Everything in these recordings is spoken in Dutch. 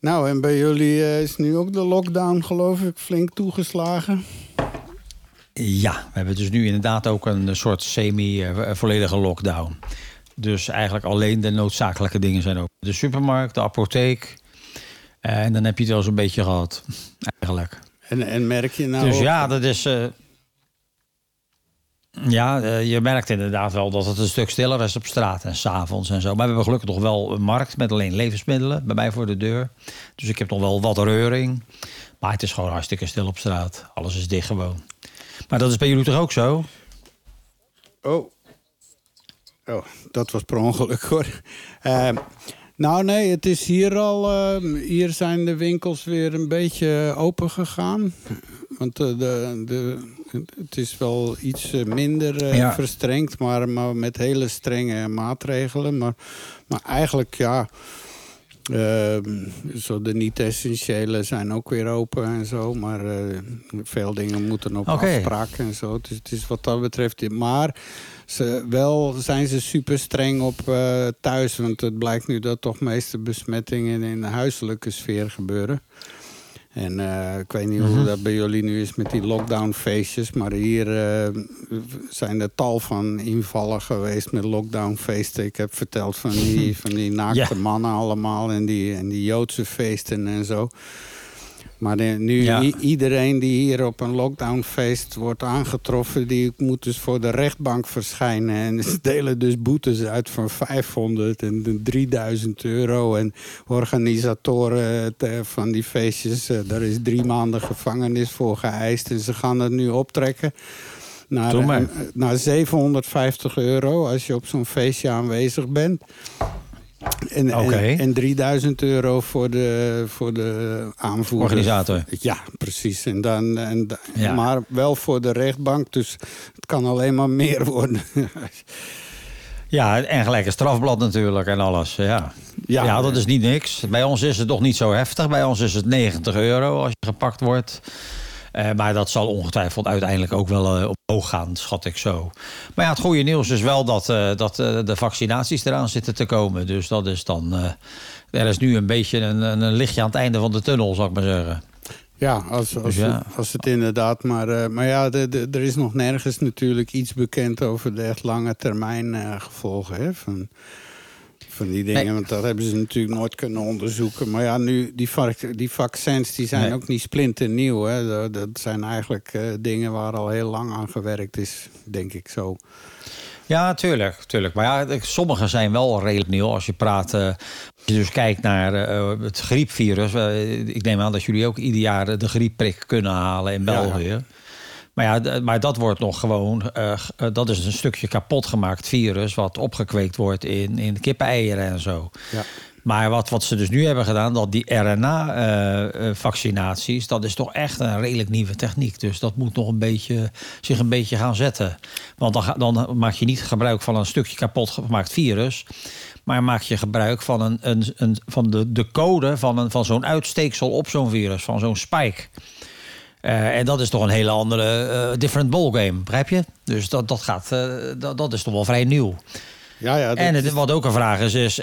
Nou, en bij jullie eh, is nu ook de lockdown, geloof ik, flink toegeslagen. Ja, we hebben dus nu inderdaad ook een soort semi-volledige lockdown. Dus eigenlijk alleen de noodzakelijke dingen zijn ook. De supermarkt, de apotheek. Eh, en dan heb je het wel zo'n beetje gehad, eigenlijk. En, en merk je nou... Dus ook- ja, dat is... eh, ja, eh, je merkt inderdaad wel dat het een stuk stiller is op straat en s'avonds en zo. Maar we hebben gelukkig nog wel een markt met alleen levensmiddelen bij mij voor de deur. Dus ik heb nog wel wat reuring. Maar het is gewoon hartstikke stil op straat. Alles is dicht gewoon. Maar dat is bij jullie toch ook zo? Oh. Oh, dat was per ongeluk hoor. Eh, nou nee, het is hier al... eh, hier zijn de winkels weer een beetje open gegaan. Want eh, de, de, het is wel iets eh, minder eh, Ja. verstrengd, maar, maar met hele strenge maatregelen. Maar, maar eigenlijk ja... eh, zo de niet-essentiële zijn ook weer open en zo. Maar veel dingen moeten op afspraak en zo. Dus het is wat dat betreft... Maar ze, wel zijn ze super streng op eh, thuis. Want het blijkt nu dat toch meeste besmettingen in de huiselijke sfeer gebeuren. En eh, ik weet niet hoe dat bij jullie nu is met die lockdownfeestjes. Maar hier eh, zijn er tal van invallen geweest met lockdownfeesten. Ik heb verteld van die, van die naakte mannen allemaal. En die, en die Joodse feesten en zo. Maar eh, nu Ja. iedereen die hier op een lockdownfeest wordt aangetroffen... die moet dus voor de rechtbank verschijnen. En ze delen dus boetes uit van 500 en 3000 euro. En organisatoren te- van die feestjes... eh, daar is drie maanden gevangenis voor geëist. En ze gaan het nu optrekken naar, eh, naar 750 euro... als je op zo'n feestje aanwezig bent. En, en, en 3000 euro voor de, voor de aanvoerder. Organisator. Ja, precies. En dan, en, Ja. Maar wel voor de rechtbank, dus het kan alleen maar meer worden. Ja, en gelijk een strafblad natuurlijk en alles. Ja. Ja. Ja, dat is niet niks. Bij ons is het toch niet zo heftig. Bij ons is het 90 euro als je gepakt wordt. Eh, maar dat zal ongetwijfeld uiteindelijk ook wel eh, omhoog gaan, schat ik zo. Maar ja, het goede nieuws is wel dat, eh, dat de vaccinaties eraan zitten te komen. Dus dat is dan... er is nu een beetje een, een lichtje aan het einde van de tunnel, zal ik maar zeggen. Ja, als, als, Dus ja. Het, als het inderdaad maar... maar ja, de, de- er is nog nergens natuurlijk iets bekend over de echt lange termijn gevolgen hè, van, van die dingen. Nee. Want dat hebben ze natuurlijk nooit kunnen onderzoeken. Maar ja, nu, die, die vaccins die zijn Nee. ook niet splinternieuw. Hè. Dat, dat zijn eigenlijk eh, dingen waar al heel lang aan gewerkt is, denk ik zo. Ja, tuurlijk, tuurlijk. Maar ja, sommige zijn wel redelijk nieuw. Als je praat, eh, als je dus kijkt naar eh, het griepvirus. ik neem aan dat jullie ook ieder jaar de griepprik kunnen halen in Ja. België. Maar ja, maar dat wordt nog gewoon, eh, eh, dat is een stukje kapot gemaakt virus... wat opgekweekt wordt in, in kippeneieren en zo. Ja. Maar wat, wat ze dus nu hebben gedaan, dat die RNA-vaccinaties... dat is toch echt een redelijk nieuwe techniek. Dus dat moet nog een beetje, zich een beetje gaan zetten. Want dan, ga- dan maak je niet gebruik van een stukje kapot gemaakt virus... maar maak je gebruik van, een, een, een, van de, de code van, een, van zo'n uitsteeksel op zo'n virus, van zo'n spike... Eh, en dat is toch een hele andere, eh, different ballgame, begrijp je? Dus dat, dat, gaat, eh, dat, dat is toch wel vrij nieuw. Ja, ja, En het, wat ook een vraag is, is,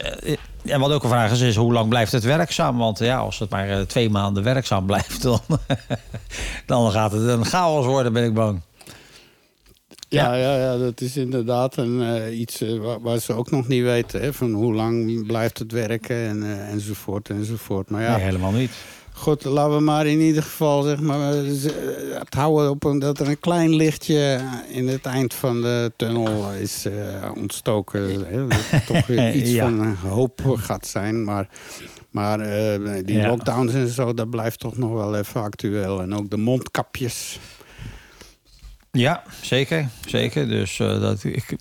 en wat ook een vraag is, is hoe lang blijft het werkzaam? Want ja, als het maar twee maanden werkzaam blijft, dan, dan gaat het een chaos worden, ben ik bang. Ja, ja, ja, dat is inderdaad een, iets waar, waar ze ook nog niet weten. Hè, van hoe lang blijft het werken en, enzovoort enzovoort. Maar ja, Nee, helemaal niet. Goed, laten we maar in ieder geval zeg maar, eh, ze- het houden op dat er een klein lichtje in het eind van de tunnel is eh, ontstoken. Hè, dat het toch weer iets Ja. van hoop gaat zijn. Maar, maar eh, die Ja. lockdowns en zo, dat blijft toch nog wel even actueel. En ook de mondkapjes. Ja, zeker. zeker. Dus eh, dat, ik,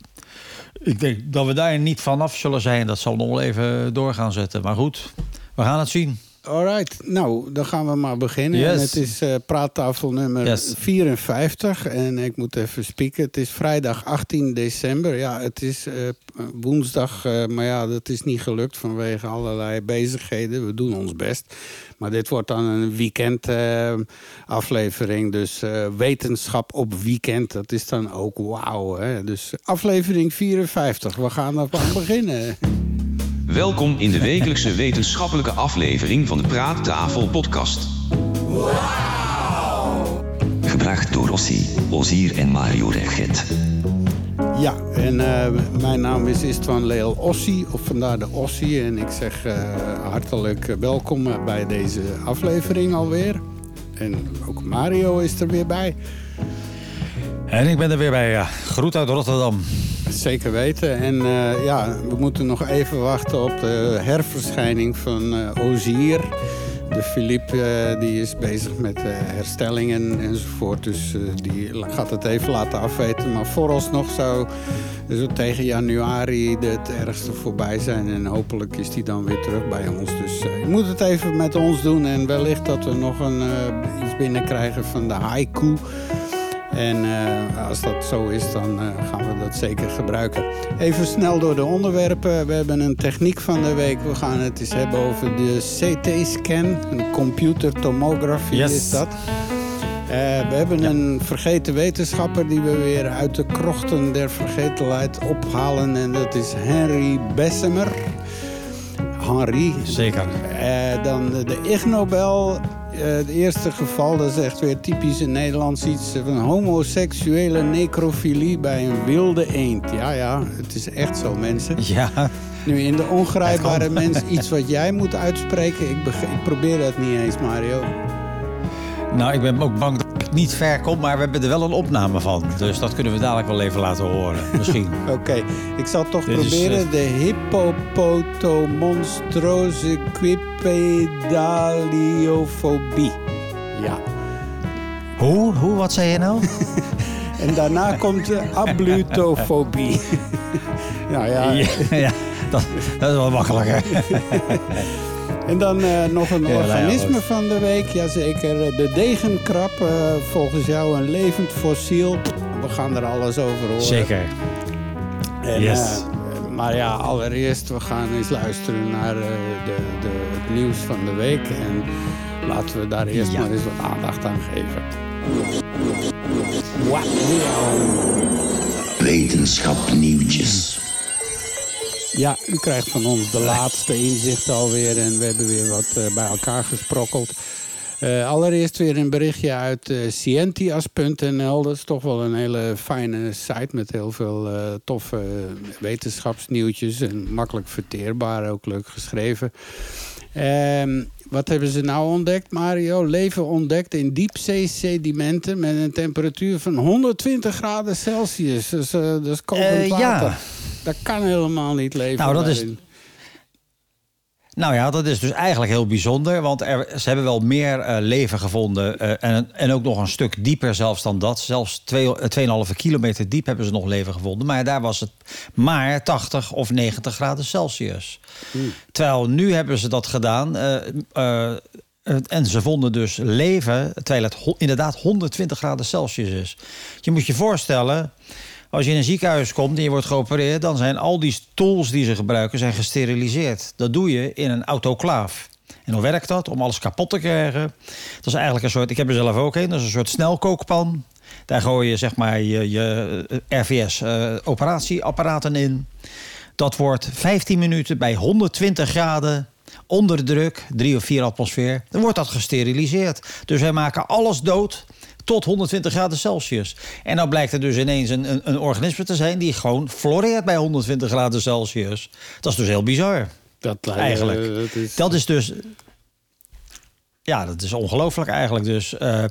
ik denk dat we daar niet vanaf zullen zijn. Dat zal nog wel even door gaan zetten. Maar goed, we gaan het zien. Alright, nou, dan gaan we maar beginnen. Yes. En het is eh, praattafel nummer Yes. 54. En ik moet even spieken. Het is vrijdag 18 december. Ja, het is eh, woensdag, eh, maar ja, dat is niet gelukt vanwege allerlei bezigheden. We doen ons best. Maar dit wordt dan een weekend eh, aflevering. Dus wetenschap op weekend, dat is dan ook wauw. Dus aflevering 54, we gaan er aan beginnen. Welkom in de wekelijkse wetenschappelijke aflevering van de Praattafel podcast. Gebracht door Ossie, Ozier en Mario Regget. Ja, en uh, mijn naam is Istvan Leel Ossie, of vandaar de Ossie. En ik zeg uh, hartelijk welkom bij deze aflevering alweer. En ook Mario is er weer bij. En ik ben er weer bij. Groet uit Rotterdam. Zeker weten. En uh, ja, we moeten nog even wachten op de herverschijning van uh, Ozier. De Philippe uh, die is bezig met herstellingen enzovoort. Dus die gaat het even laten afweten. Maar vooralsnog zou zo tegen januari het ergste voorbij zijn. En hopelijk is die dan weer terug bij ons. Dus je moet het even met ons doen. En wellicht dat we nog een, iets binnenkrijgen van de haiku. En uh, als dat zo is, dan uh, gaan we dat zeker gebruiken. Even snel door de onderwerpen. We hebben een techniek van de week. We gaan het eens hebben over de CT-scan. Een computer tomography yes. is dat. Uh, we hebben een vergeten wetenschapper die we weer uit de krochten der vergetelheid ophalen. En dat is Henry Bessemer. Henry. Zeker. dan de Ig Nobel het eerste geval, dat is echt weer typisch in Nederlands iets van homoseksuele necrofilie bij een wilde eend. Ja, ja, het is echt zo, mensen. Ja. Nu, in de ongrijpbare mens iets wat jij moet uitspreken, ik, ik probeer dat niet eens, Mario. Nou, ik ben ook bang dat ik niet ver kom, maar we hebben er wel een opname van. Dus dat kunnen we dadelijk wel even laten horen, misschien. Oké, okay. ik zal toch Dit proberen. Is, uh... De hippopotomonstrose quipedaliofobie. Ja. Hoe? Hoe? Wat zei je nou? en daarna komt de ablutofobie. nou ja. ja, ja dat, dat, is wel makkelijker. En dan uh, nog een ja, organisme nou ja, van de week. Jazeker, de degenkrab. Uh, volgens jou een levend fossiel. We gaan er alles over horen. Zeker. En, yes. Uh, maar ja, allereerst, we gaan eens luisteren naar de, de, het nieuws van de week. En laten we daar eerst ja. maar eens wat aandacht aan geven. Wow. Wetenschap nieuwtjes. Ja, u krijgt van ons de laatste inzichten alweer en we hebben weer wat uh, bij elkaar gesprokkeld. Uh, allereerst weer een berichtje uit uh, scientias.nl. Dat is toch wel een hele fijne site met heel veel uh, toffe wetenschapsnieuwtjes. En makkelijk verteerbaar, ook leuk geschreven. Ehm, wat hebben ze nou ontdekt, Mario? Leven ontdekt in diepzee-sedimenten met een temperatuur van 120 graden Celsius. Dus, dat is water. Ja. Dat kan helemaal niet leven. Nou, dat daarin. is. Nou ja, dat is dus eigenlijk heel bijzonder. Want er, ze hebben wel meer uh, leven gevonden. Uh, en, en ook nog een stuk dieper zelfs dan dat. Zelfs 2,5 kilometer diep hebben ze nog leven gevonden. Maar daar was het maar 80 of 90 graden Celsius. Hmm. Terwijl nu hebben ze dat gedaan. Uh, en ze vonden dus leven, terwijl het inderdaad 120 graden Celsius is. Je moet je voorstellen, als je in een ziekenhuis komt en je wordt geopereerd... dan zijn al die tools die ze gebruiken zijn gesteriliseerd. Dat doe je in een autoclaaf. En hoe werkt dat? Om alles kapot te krijgen. Dat is eigenlijk een soort... Ik heb er zelf ook een. Dat is een soort snelkookpan. Daar gooi je zeg maar je, je RVS-operatieapparaten uh, in. Dat wordt 15 minuten bij 120 graden onder druk, 3 of 4 atmosfeer. Dan wordt dat gesteriliseerd. Dus wij maken alles dood tot 120 graden Celsius. En dan blijkt er dus ineens een, een, een, organisme te zijn... die gewoon floreert bij 120 graden Celsius. Dat is dus heel bizar. Dat eigenlijk. Uh, dat, is... dat is dus... Ja, dat is ongelooflijk eigenlijk. Dus uh,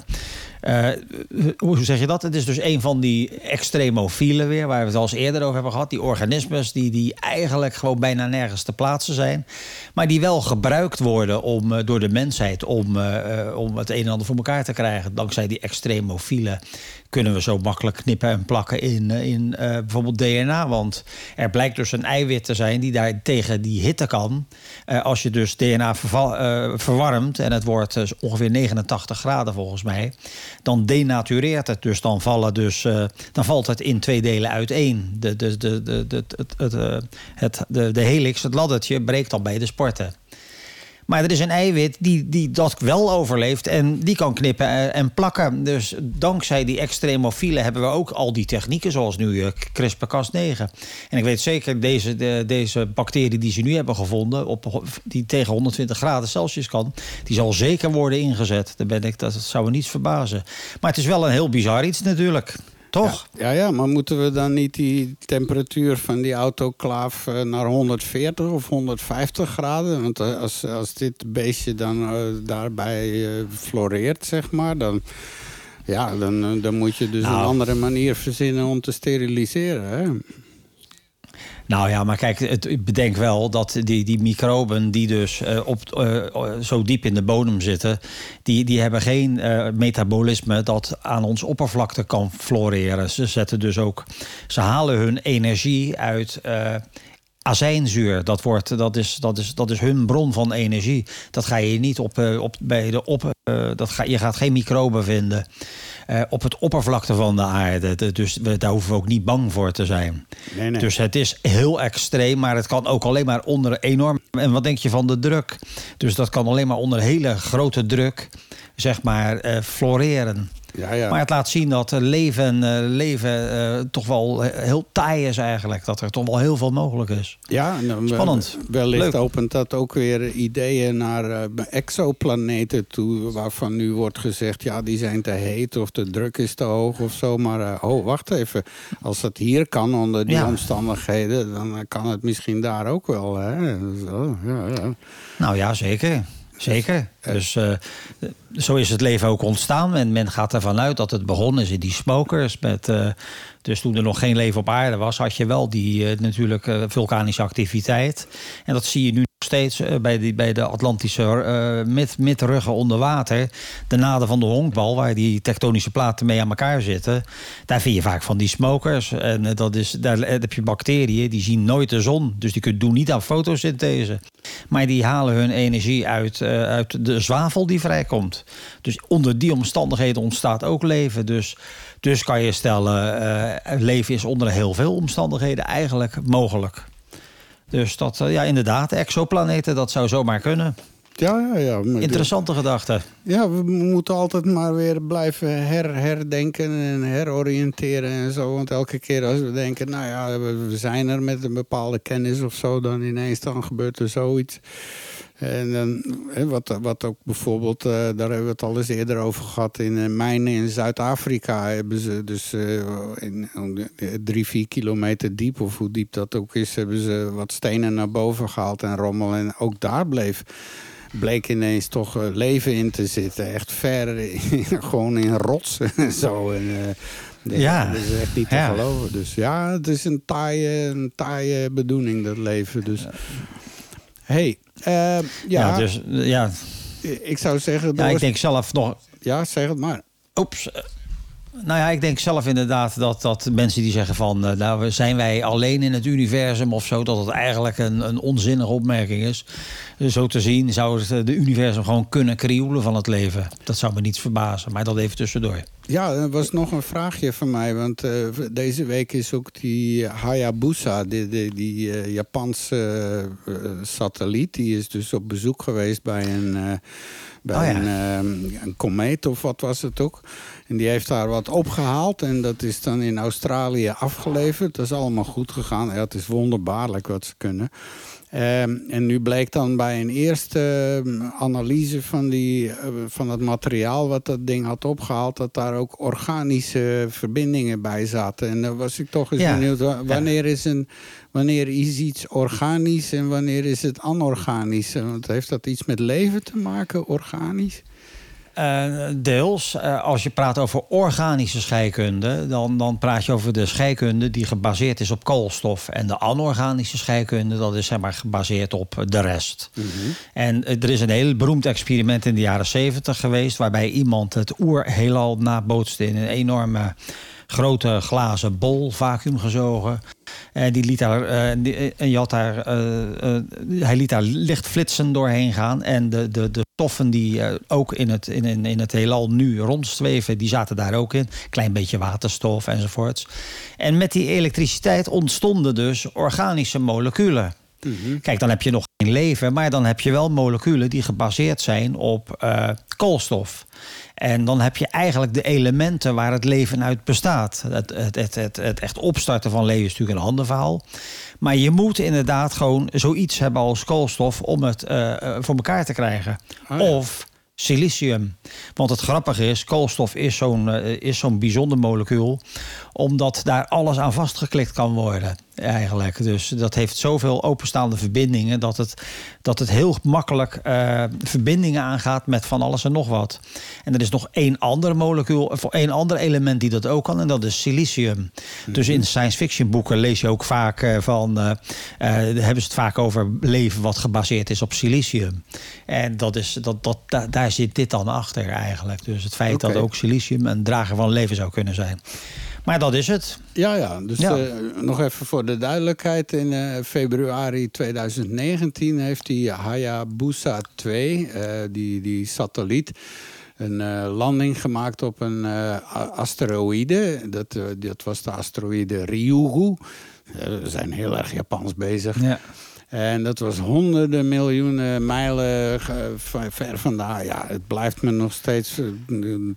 hoe zeg je dat? Het is dus een van die extremofielen weer, waar we het al eens eerder over hebben gehad. Die organismes die, die eigenlijk gewoon bijna nergens te plaatsen zijn. Maar die wel gebruikt worden om, uh, door de mensheid om, uh, om het een en ander voor elkaar te krijgen. Dankzij die extremofielen kunnen we zo makkelijk knippen en plakken in, in bijvoorbeeld DNA. Want er blijkt dus een eiwit te zijn die daar tegen die hitte kan. als je dus DNA verwarmt en het wordt ongeveer 89 graden volgens mij dan denatureert het. Dus dan, vallen dus, uh, dan valt het in twee delen uiteen. De, de, de, de, de, het, het, de, de helix, het laddertje, breekt dan bij de sporten. Maar er is een eiwit die, die dat wel overleeft en die kan knippen en, en plakken. Dus dankzij die extremofielen hebben we ook al die technieken, zoals nu uh, CRISPR-Cas9. En ik weet zeker, deze, de, deze bacterie die ze nu hebben gevonden, op, die tegen 120 graden Celsius kan, die zal zeker worden ingezet. Daar ben ik, dat zou me niets verbazen. Maar het is wel een heel bizar iets natuurlijk. Toch? Ja, ja, maar moeten we dan niet die temperatuur van die autoclaaf uh, naar 140 of 150 graden? Want uh, als, als dit beestje dan uh, daarbij floreert, zeg maar, dan, ja, dan, dan moet je dus nou. een andere manier verzinnen om te steriliseren. Hè? Nou ja, maar kijk, het, bedenk wel dat die, die microben die dus uh, op, uh, zo diep in de bodem zitten, die, die hebben geen uh, metabolisme dat aan ons oppervlakte kan floreren. Ze zetten dus ook, ze halen hun energie uit azijnzuur, dat, wordt, dat, is, dat, is, dat is hun bron van energie. Dat ga je niet op, op, bij de op, dat ga, je gaat geen microben vinden uh, op het oppervlakte van de aarde. Dus we, daar hoeven we ook niet bang voor te zijn. Nee, nee. Dus het is heel extreem, maar het kan ook alleen maar onder enorm. En wat denk je van de druk? Dus dat kan alleen maar onder hele grote druk, zeg maar, uh, floreren. Ja, ja. Maar het laat zien dat leven, uh, leven uh, toch wel heel taai is eigenlijk. Dat er toch wel heel veel mogelijk is. Ja, en, spannend. Wellicht Leuk. opent dat ook weer ideeën naar exoplaneten toe... waarvan nu wordt gezegd, ja, die zijn te heet of de druk is te hoog of zo. Maar oh, wacht even. Als het hier kan onder die ja. omstandigheden... dan kan het misschien daar ook wel. Hè? Zo, ja, ja. Nou ja, zeker. Zeker. Dus uh, zo is het leven ook ontstaan. En men gaat ervan uit dat het begonnen is in die smokers. Met, uh, dus toen er nog geen leven op aarde was, had je wel die uh, natuurlijk vulkanische activiteit. En dat zie je nu steeds bij, die, bij de Atlantische met, met ruggen onder water. De naden van de honkbal, waar die tektonische platen mee aan elkaar zitten. Daar vind je vaak van die smokers. En dat is, daar heb je bacteriën, die zien nooit de zon. Dus die doen niet aan fotosynthese. Maar die halen hun energie uit, uh, uit de zwavel die vrijkomt. Dus onder die omstandigheden ontstaat ook leven. Dus, dus kan je stellen, uh, leven is onder heel veel omstandigheden eigenlijk mogelijk. Dus dat, uh, ja, inderdaad, exoplaneten, dat zou zomaar kunnen. Ja, ja, ja. Interessante gedachte. Ja, we moeten altijd maar weer blijven her, herdenken en heroriënteren en zo. Want elke keer als we denken, nou ja, we zijn er met een bepaalde kennis of zo... dan ineens dan gebeurt er zoiets. En dan, wat, wat ook bijvoorbeeld, uh, daar hebben we het al eens eerder over gehad... in uh, mijnen in Zuid-Afrika hebben ze dus uh, in, drie, vier kilometer diep... of hoe diep dat ook is, hebben ze wat stenen naar boven gehaald en rommel. En ook daar bleef bleek ineens toch leven in te zitten. Echt ver, in, gewoon in rots en zo. En, uh, ja. Dat is echt niet te ja. geloven. Dus ja, het is een taaie, een taaie bedoeling, dat leven. Dus, hey, uh, ja. ja. Dus, ja. Ik zou zeggen... Ja, ik denk zelf nog... Ja, zeg het maar. Oeps. Nou ja, ik denk zelf inderdaad dat, dat mensen die zeggen van... Uh, nou, zijn wij alleen in het universum of zo... dat het eigenlijk een, een onzinnige opmerking is. Zo te zien zou het eh, de universum gewoon kunnen krioelen van het leven. Dat zou me niets verbazen, maar dat even tussendoor. Ja, er was nog een vraagje van mij. Want uh, deze week is ook die Hayabusa, die, die, die Japanse satelliet... die is dus op bezoek geweest bij een, bij oh ja. een, een komeet of wat was het ook... En die heeft daar wat opgehaald en dat is dan in Australië afgeleverd. Dat is allemaal goed gegaan. Ja, het is wonderbaarlijk wat ze kunnen. Um, en nu bleek dan bij een eerste um, analyse van, die, uh, van het materiaal wat dat ding had opgehaald, dat daar ook organische verbindingen bij zaten. En dan was ik toch eens ja. benieuwd, wanneer is, een, wanneer is iets organisch en wanneer is het anorganisch? Want heeft dat iets met leven te maken, organisch? Uh, deels. Uh, als je praat over organische scheikunde, dan, dan praat je over de scheikunde die gebaseerd is op koolstof. En de anorganische scheikunde, dat is zeg maar gebaseerd op de rest. Mm -hmm. En uh, er is een heel beroemd experiment in de jaren zeventig geweest, waarbij iemand het oerheelal nabootste in een enorme grote glazen bol, vacuümgezogen. En die liet daar, uh, die, had daar, hij liet daar licht flitsen doorheen gaan. En de, de, de stoffen die ook in het, in, in het heelal nu rondzweven, die zaten daar ook in. Klein beetje waterstof enzovoorts. En met die elektriciteit ontstonden dus organische moleculen. Kijk, dan heb je nog geen leven, maar dan heb je wel moleculen die gebaseerd zijn op eh, koolstof. En dan heb je eigenlijk de elementen waar het leven uit bestaat. Het, het, het, het, het echt opstarten van leven is natuurlijk een ander verhaal. Maar je moet inderdaad gewoon zoiets hebben als koolstof om het eh, eh, voor elkaar te krijgen. Ah, ja. Of silicium. Want het grappige is, koolstof is zo'n eh, is zo'n bijzonder molecuul, omdat daar alles aan vastgeklikt kan worden. Eigenlijk. Dus dat heeft zoveel openstaande verbindingen dat het, dat het heel makkelijk eh, verbindingen aangaat met van alles en nog wat. En er is nog één ander molecuul, of één ander element die dat ook kan, en dat is silicium. Dus in science fiction boeken lees je ook vaak eh, van, eh, hebben ze het vaak over leven wat gebaseerd is op silicium. En dat is, dat, dat, da- daar zit dit dan achter eigenlijk. Dus het feit dat ook silicium een drager van leven zou kunnen zijn. Maar dat is het. Ja, ja. Dus Ja. eh, nog even voor de duidelijkheid. In eh, februari 2019 heeft die Hayabusa 2, eh, die, die satelliet, een landing gemaakt op een a- asteroïde. Dat, dat was de asteroïde Ryugu. We zijn heel erg Japans bezig. Ja. En dat was honderden miljoenen mijlen va- ver vandaan. Ja, het blijft me nog steeds eh,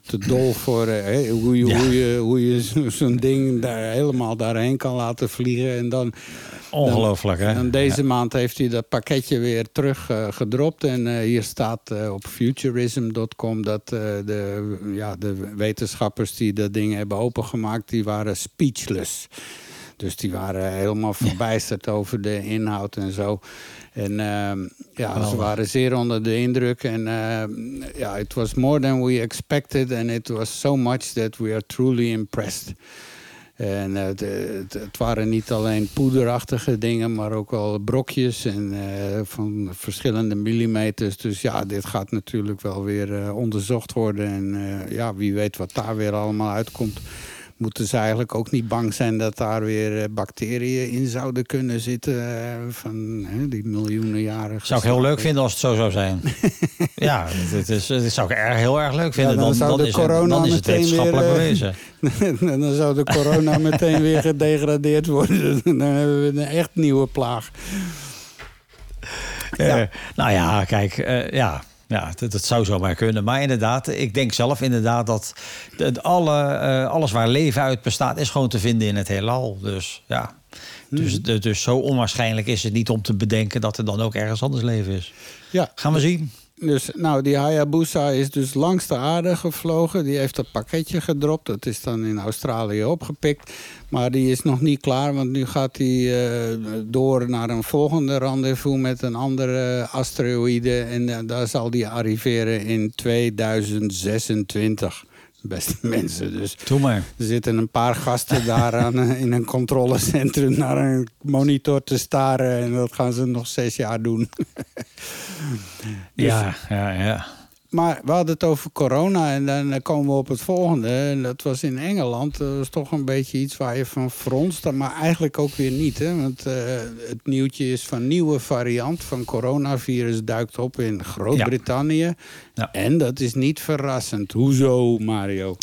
te dol voor eh, hè, hoe je, Ja. hoe je, hoe je zo- zo'n ding daar helemaal daarheen kan laten vliegen. En dan, Ongelooflijk, hè? dan deze maand heeft hij dat pakketje weer terug eh, gedropt. En eh, hier staat eh, op futurism.com dat eh, de, ja, de wetenschappers die dat ding hebben opengemaakt, die waren speechless. Dus die waren helemaal verbijsterd over de inhoud en zo. En ehm, ja, ze waren zeer onder de indruk. En ehm, ja, it was more than we expected. And it was so much that we are truly impressed. En eh, het, het, het waren niet alleen poederachtige dingen, maar ook wel brokjes en eh, van verschillende millimeters. Dus ja, dit gaat natuurlijk wel weer eh, onderzocht worden. En ja, wie weet wat daar weer allemaal uitkomt. Moeten ze eigenlijk ook niet bang zijn dat daar weer eh, bacteriën in zouden kunnen zitten eh, van hè, die miljoenen jaren. Zou ik heel leuk vinden als het zo zou zijn. ja, het, is, het zou ik erg, heel erg leuk vinden. Ja, dan dan, zou dan, de corona dan is het meteen wetenschappelijk weer, bewezen. en dan zou de corona meteen weer gedegradeerd worden. Dan hebben we een echt nieuwe plaag. Eh, nou ja, kijk, ja. Ja, dat, dat zou zomaar kunnen. Maar inderdaad, ik denk zelf inderdaad dat het alle, eh, alles waar leven uit bestaat, is gewoon te vinden in het heelal. Dus ja. Dus, de- dus zo onwaarschijnlijk is het niet om te bedenken dat er dan ook ergens anders leven is. Ja, Gaan we zien. Dus nou, die Hayabusa is dus langs de aarde gevlogen. Die heeft dat pakketje gedropt. Dat is dan in Australië opgepikt. Maar die is nog niet klaar, want nu gaat hij eh, door naar een volgende rendezvous met een andere asteroïde. En eh, daar zal die arriveren in 2026. Beste mensen, dus er zitten een paar gasten daar aan, eh, in een controlecentrum naar een monitor te staren. En dat gaan ze nog zes jaar doen. ja, ja, ja. Maar we hadden het over corona en dan komen we op het volgende. En dat was in Engeland. Dat was toch een beetje iets waar je van fronst. Maar eigenlijk ook weer niet. Hè? Want eh, het nieuwtje is van nieuwe variant van coronavirus duikt op in Groot-Brittannië. Ja. En dat is niet verrassend. Hoezo, Mario?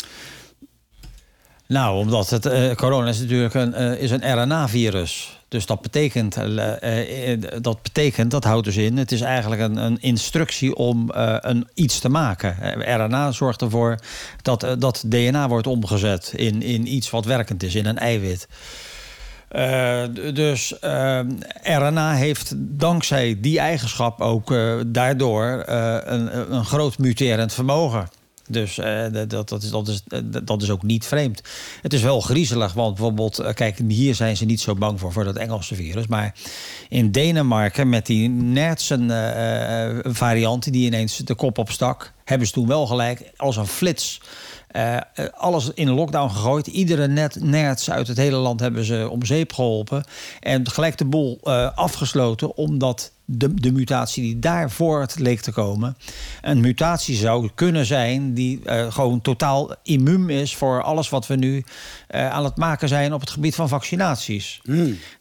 Nou, omdat het eh, corona is natuurlijk een, eh, is een RNA-virus. Dus dat betekent, eh, eh, dat betekent, dat houdt dus in, het is eigenlijk een, een instructie om eh, een, iets te maken. Eh, RNA zorgt ervoor dat, eh, dat DNA wordt omgezet in, in iets wat werkend is, in een eiwit. Eh, dus eh, RNA heeft dankzij die eigenschap ook eh, daardoor eh, een, een groot muterend vermogen. Dus eh, dat, dat, is, dat, is, eh, dat is ook niet vreemd. Het is wel griezelig, want bijvoorbeeld, eh, kijk, hier zijn ze niet zo bang voor, voor dat Engelse virus. Maar in Denemarken met die Nertsen eh, eh, variant die ineens de kop opstak, hebben ze toen wel gelijk als een flits eh, eh, alles in lockdown gegooid. Iedere net, nerds uit het hele land hebben ze om zeep geholpen. En gelijk de boel eh, afgesloten, omdat de, de mutatie die daar voort leek te komen... een mutatie zou kunnen zijn die gewoon totaal immuun is... voor alles wat we nu aan het maken zijn op het gebied van vaccinaties.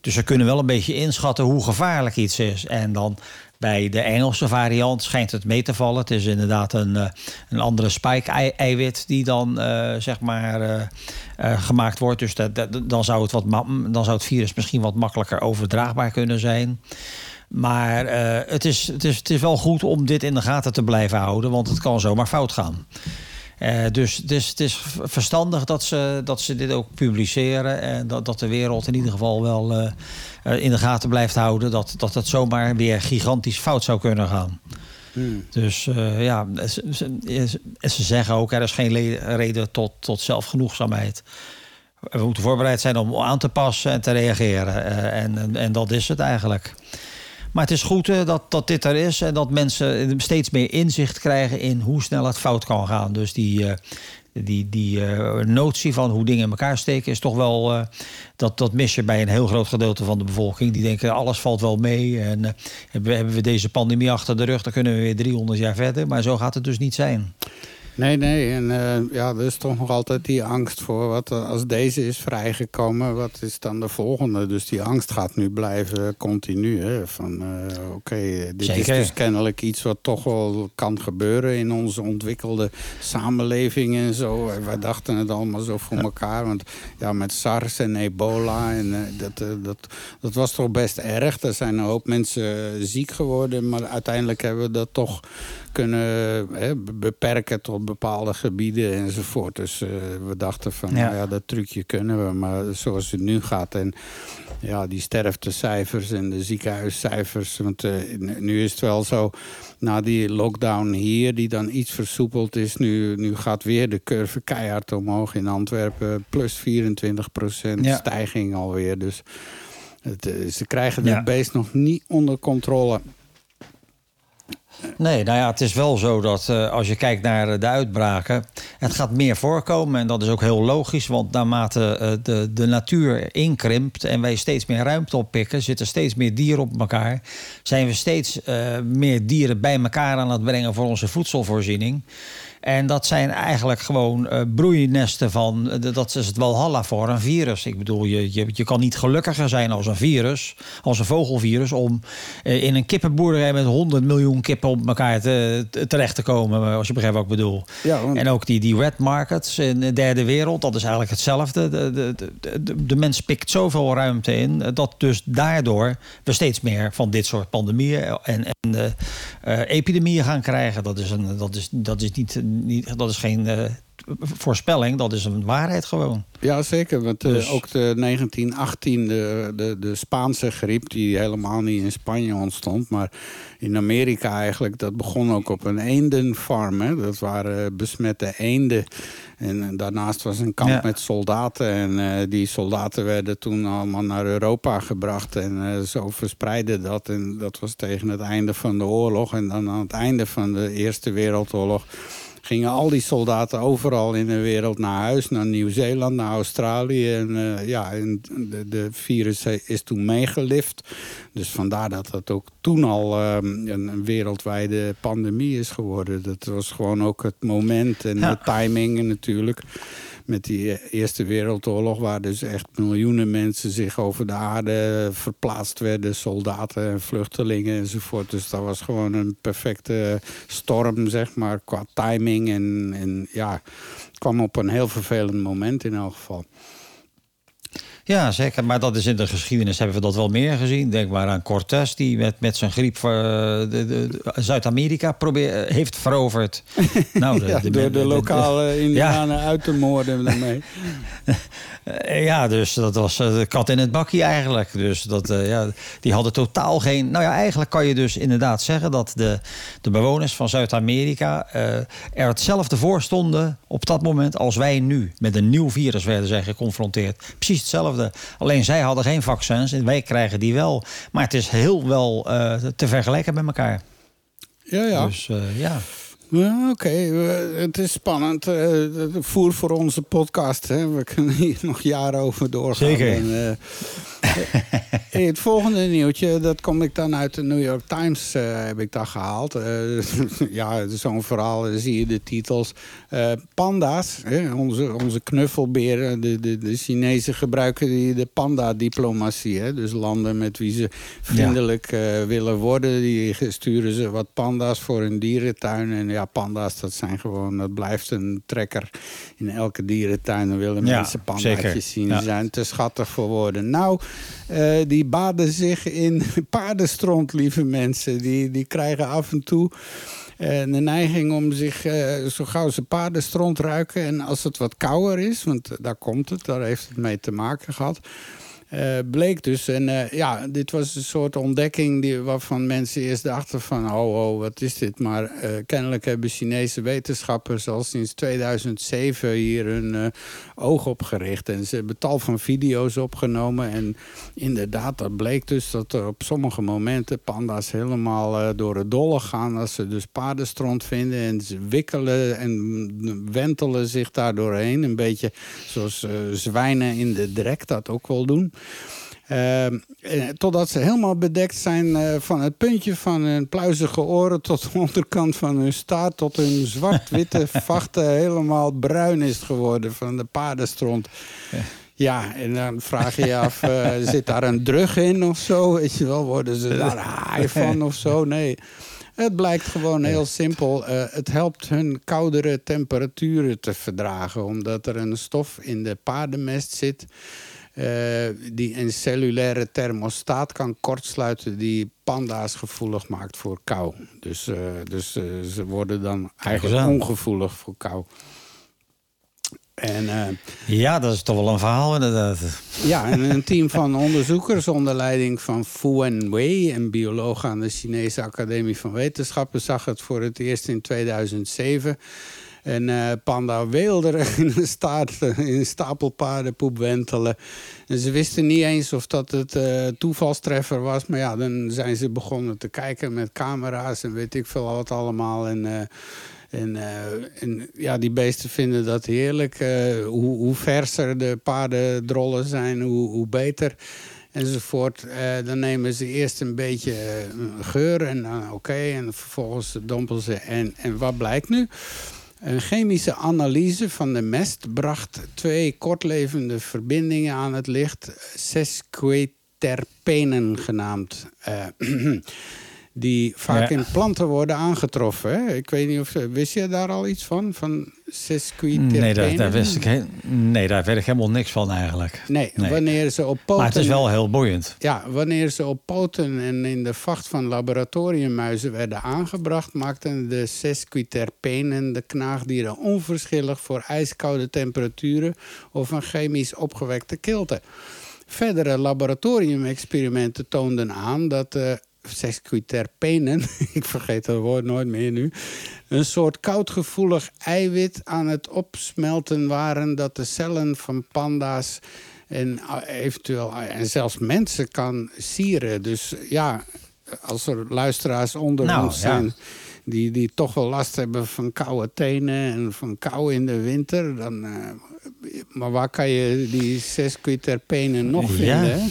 Dus ze kunnen wel een beetje inschatten hoe gevaarlijk iets is. En dan bij de Engelse variant schijnt het mee te vallen. Het is inderdaad een, eh, een andere spike-eiwit die dan eh, zeg maar eh, gemaakt wordt. Dus dat, dan, zou het wat dan zou het virus misschien wat makkelijker overdraagbaar kunnen zijn. Maar het, is, het, is, het is wel goed om dit in de gaten te blijven houden, want het kan zomaar fout gaan. Uh, dus het is, het is verstandig dat ze, dat ze dit ook publiceren. En dat, dat de wereld in ieder geval wel uh, in de gaten blijft houden. Dat, dat het zomaar weer gigantisch fout zou kunnen gaan. Hmm. Dus uh, ja, ze, ze, ze, zeggen ook: er is geen reden tot, tot zelfgenoegzaamheid. We moeten voorbereid zijn om aan te passen en te reageren. en, en, en dat is het eigenlijk. Maar het is goed dat, dat dit er is en dat mensen steeds meer inzicht krijgen in hoe snel het fout kan gaan. Dus die, uh, die, die uh, notie van hoe dingen in elkaar steken is toch wel. dat, dat mis je bij een heel groot gedeelte van de bevolking. Die denken alles valt wel mee. En hebben, hebben we deze pandemie achter de rug, dan kunnen we weer 300 jaar verder. Maar zo gaat het dus niet zijn. Nee, nee. En uh, ja, er is toch nog altijd die angst voor wat als deze is vrijgekomen, wat is dan de volgende? Dus die angst gaat nu blijven continu. Hè? Van uh, oké, dit is dus kennelijk iets wat toch wel kan gebeuren in onze ontwikkelde samenleving en zo. En wij dachten het allemaal zo voor elkaar. Want ja, met SARS en ebola en uh, dat, dat, dat was toch best erg. Er zijn een hoop mensen ziek geworden, maar uiteindelijk hebben we dat toch kunnen hè, beperken tot bepaalde gebieden enzovoort. Dus uh, we dachten van, ja. Nou ja, dat trucje kunnen we. Maar zoals het nu gaat en ja, die sterftecijfers en de ziekenhuiscijfers. Want uh, nu is het wel zo, na die lockdown hier, die dan iets versoepeld is... nu, nu gaat weer de curve keihard omhoog in Antwerpen. Plus 24 procent ja. stijging alweer. Dus het, eh, ze krijgen het beest nog niet onder controle. Nee, nou ja, het is wel zo dat uh, als je kijkt naar de uitbraken, het gaat meer voorkomen. En dat is ook heel logisch, want naarmate uh, de, de natuur inkrimpt en wij steeds meer ruimte oppikken, zitten steeds meer dieren op elkaar, zijn we steeds uh, meer dieren bij elkaar aan het brengen voor onze voedselvoorziening. En dat zijn eigenlijk gewoon uh, broeinesten van... dat is het Walhalla voor een virus. Ik bedoel, je, je, je kan niet gelukkiger zijn als een virus... als een vogelvirus... om uh, in een kippenboerderij met 100 miljoen kippen op elkaar te, te, terecht te komen... als je begrijpt wat ik bedoel. Ja, want... En ook die, die wet markets in de derde wereld... dat is eigenlijk hetzelfde. De, de, de, de, mens pikt zoveel ruimte in... dat dus daardoor we steeds meer van dit soort pandemieën... en, en epidemieën gaan krijgen. Dat is, een, dat is, dat is niet niet, dat is geen uh, voorspelling, dat is een waarheid gewoon. Ja, zeker. Want uh, dus... ook de 1918, de, de, de Spaanse griep, die helemaal niet in Spanje ontstond, maar in Amerika eigenlijk, dat begon ook op een eendenfarm. Hè. Dat waren besmette eenden. En daarnaast was een kamp ja. met soldaten. En uh, die soldaten werden toen allemaal naar Europa gebracht. En uh, zo verspreidde dat. En dat was tegen het einde van de oorlog. En dan aan het einde van de Eerste Wereldoorlog gingen al die soldaten overal in de wereld naar huis. Naar Nieuw-Zeeland, naar Australië. En uh, ja, en de, de, virus is toen meegelift. Dus vandaar dat dat ook toen al um, een, een, wereldwijde pandemie is geworden. Dat was gewoon ook het moment en ja. de timing natuurlijk met die Eerste Wereldoorlog... waar dus echt miljoenen mensen zich over de aarde verplaatst werden. Soldaten en vluchtelingen enzovoort. Dus dat was gewoon een perfecte storm, zeg maar, qua timing. En, en ja, kwam op een heel vervelend moment in elk geval. Ja, zeker. Maar dat is in de geschiedenis hebben we dat wel meer gezien. Denk maar aan Cortés, die met, met zijn griep uh, Zuid-Amerika heeft veroverd. nou, de, ja, de, door de, de lokale Indianen ja. uit te moorden daarmee. ja, dus dat was eh, de kat in het bakje eigenlijk. Dus dat, uh, ja, die hadden totaal geen... Nou ja, eigenlijk kan je dus inderdaad zeggen... dat de, de bewoners van Zuid-Amerika uh, er hetzelfde voor stonden op dat moment... als wij nu met een nieuw virus werden zijn geconfronteerd. Precies hetzelfde. Alleen zij hadden geen vaccins en wij krijgen die wel. Maar het is heel wel uh, te vergelijken met elkaar. Ja, ja. Dus uh, ja. Ja, Oké, okay. het is spannend. Uh, voer voor onze podcast. Hè. We kunnen hier nog jaren over doorgaan. Zeker. En, uh, het volgende nieuwtje, dat kom ik dan uit de New York Times, uh, heb ik daar gehaald. ja, zo'n verhaal, zie je de titels. panda's, hè, onze, onze knuffelberen, de, de, de Chinezen gebruiken die, de panda-diplomatie. Dus landen met wie ze vriendelijk willen worden, die sturen ze wat panda's voor hun dierentuin. En ja, ja, panda's, dat zijn gewoon, dat blijft een trekker. In elke dierentuin dan willen Ja, mensen pandaatjes zeker. zien. Ja. Die zijn te schattig voor woorden. Nou, eh, die baden zich in paardenstront, lieve mensen. Die, die krijgen af en toe eh, de neiging om zich eh, zo gauw ze paardenstront ruiken. En als het wat kouder is, want daar komt het, daar heeft het mee te maken gehad. Eh, bleek dus, en eh, ja, dit was een soort ontdekking die, waarvan mensen eerst dachten van, oh, oh, wat is dit? Maar eh, kennelijk hebben Chinese wetenschappers al sinds 2007 hier hun oog op gericht. En ze hebben tal van video's opgenomen. En inderdaad, dat bleek dus dat er op sommige momenten panda's helemaal door het dolle gaan als ze dus paardenstront vinden. En ze wikkelen en wentelen zich daar doorheen. Een beetje zoals zwijnen in de drek dat ook wel doen. Eh, eh, totdat ze helemaal bedekt zijn eh, van het puntje van hun pluizige oren tot de onderkant van hun staart, tot hun zwart-witte vachten helemaal bruin is geworden van de paardenstront. Ja, en dan vraag je je af, eh, zit daar een drug in of zo? Weet je wel, worden ze daar haai van of zo? Nee. Het blijkt gewoon heel simpel. Het helpt hun koudere temperaturen te verdragen. Omdat er een stof in de paardenmest zit. Eh, die een cellulaire thermostaat kan kortsluiten. die panda's gevoelig maakt voor kou. Dus, eh, dus eh, ze worden dan eigenlijk ongevoelig voor kou. En. Ja, dat is toch wel een verhaal inderdaad. ja, en een team van onderzoekers onder leiding van Fu Wenwei, een bioloog aan de Chinese Academie van Wetenschappen, zag het voor het eerst in 2007. En eh, panda weelderig in een, staart, in wentelen. En ze wisten niet eens of dat het eh, toevalstreffer was. Maar ja, dan zijn ze begonnen te kijken met camera's en weet ik veel wat allemaal. En, eh, en, ja, die beesten vinden dat heerlijk. Hoe, hoe verser de paardendrollen zijn, hoe, hoe beter. Enzovoort. Dan nemen ze eerst een beetje geur en dan oké. en vervolgens dompelen ze. En, en wat blijkt nu? Een chemische analyse van de mest bracht twee kortlevende verbindingen aan het licht, sesquiterpenen genaamd. Eh, die vaak Ja. in planten worden aangetroffen. Hè? Ik weet niet of wist je daar al iets van? Van sesquiterpenen? Nee daar, daar wist ik he- nee, daar weet ik helemaal niks van eigenlijk. Nee, Nee. wanneer ze op poten... Maar het is wel heel boeiend. Ja, wanneer ze op poten en in de vacht van laboratoriummuizen werden aangebracht, maakten de sesquiterpenen de knaagdieren onverschillig voor ijskoude temperaturen of een chemisch opgewekte kilte. Verdere laboratoriumexperimenten toonden aan dat de sesquiterpenen, ik vergeet dat woord nooit meer nu, een soort koudgevoelig eiwit aan het opsmelten waren dat de cellen van panda's en uh, eventueel uh, en zelfs mensen kan sieren. Dus ja, als er luisteraars onder Nou, ons ja. zijn die, die toch wel last hebben van koude tenen en van kou in de winter, dan. eh, maar waar kan je die sesquiterpenen nog Ja. vinden? hè?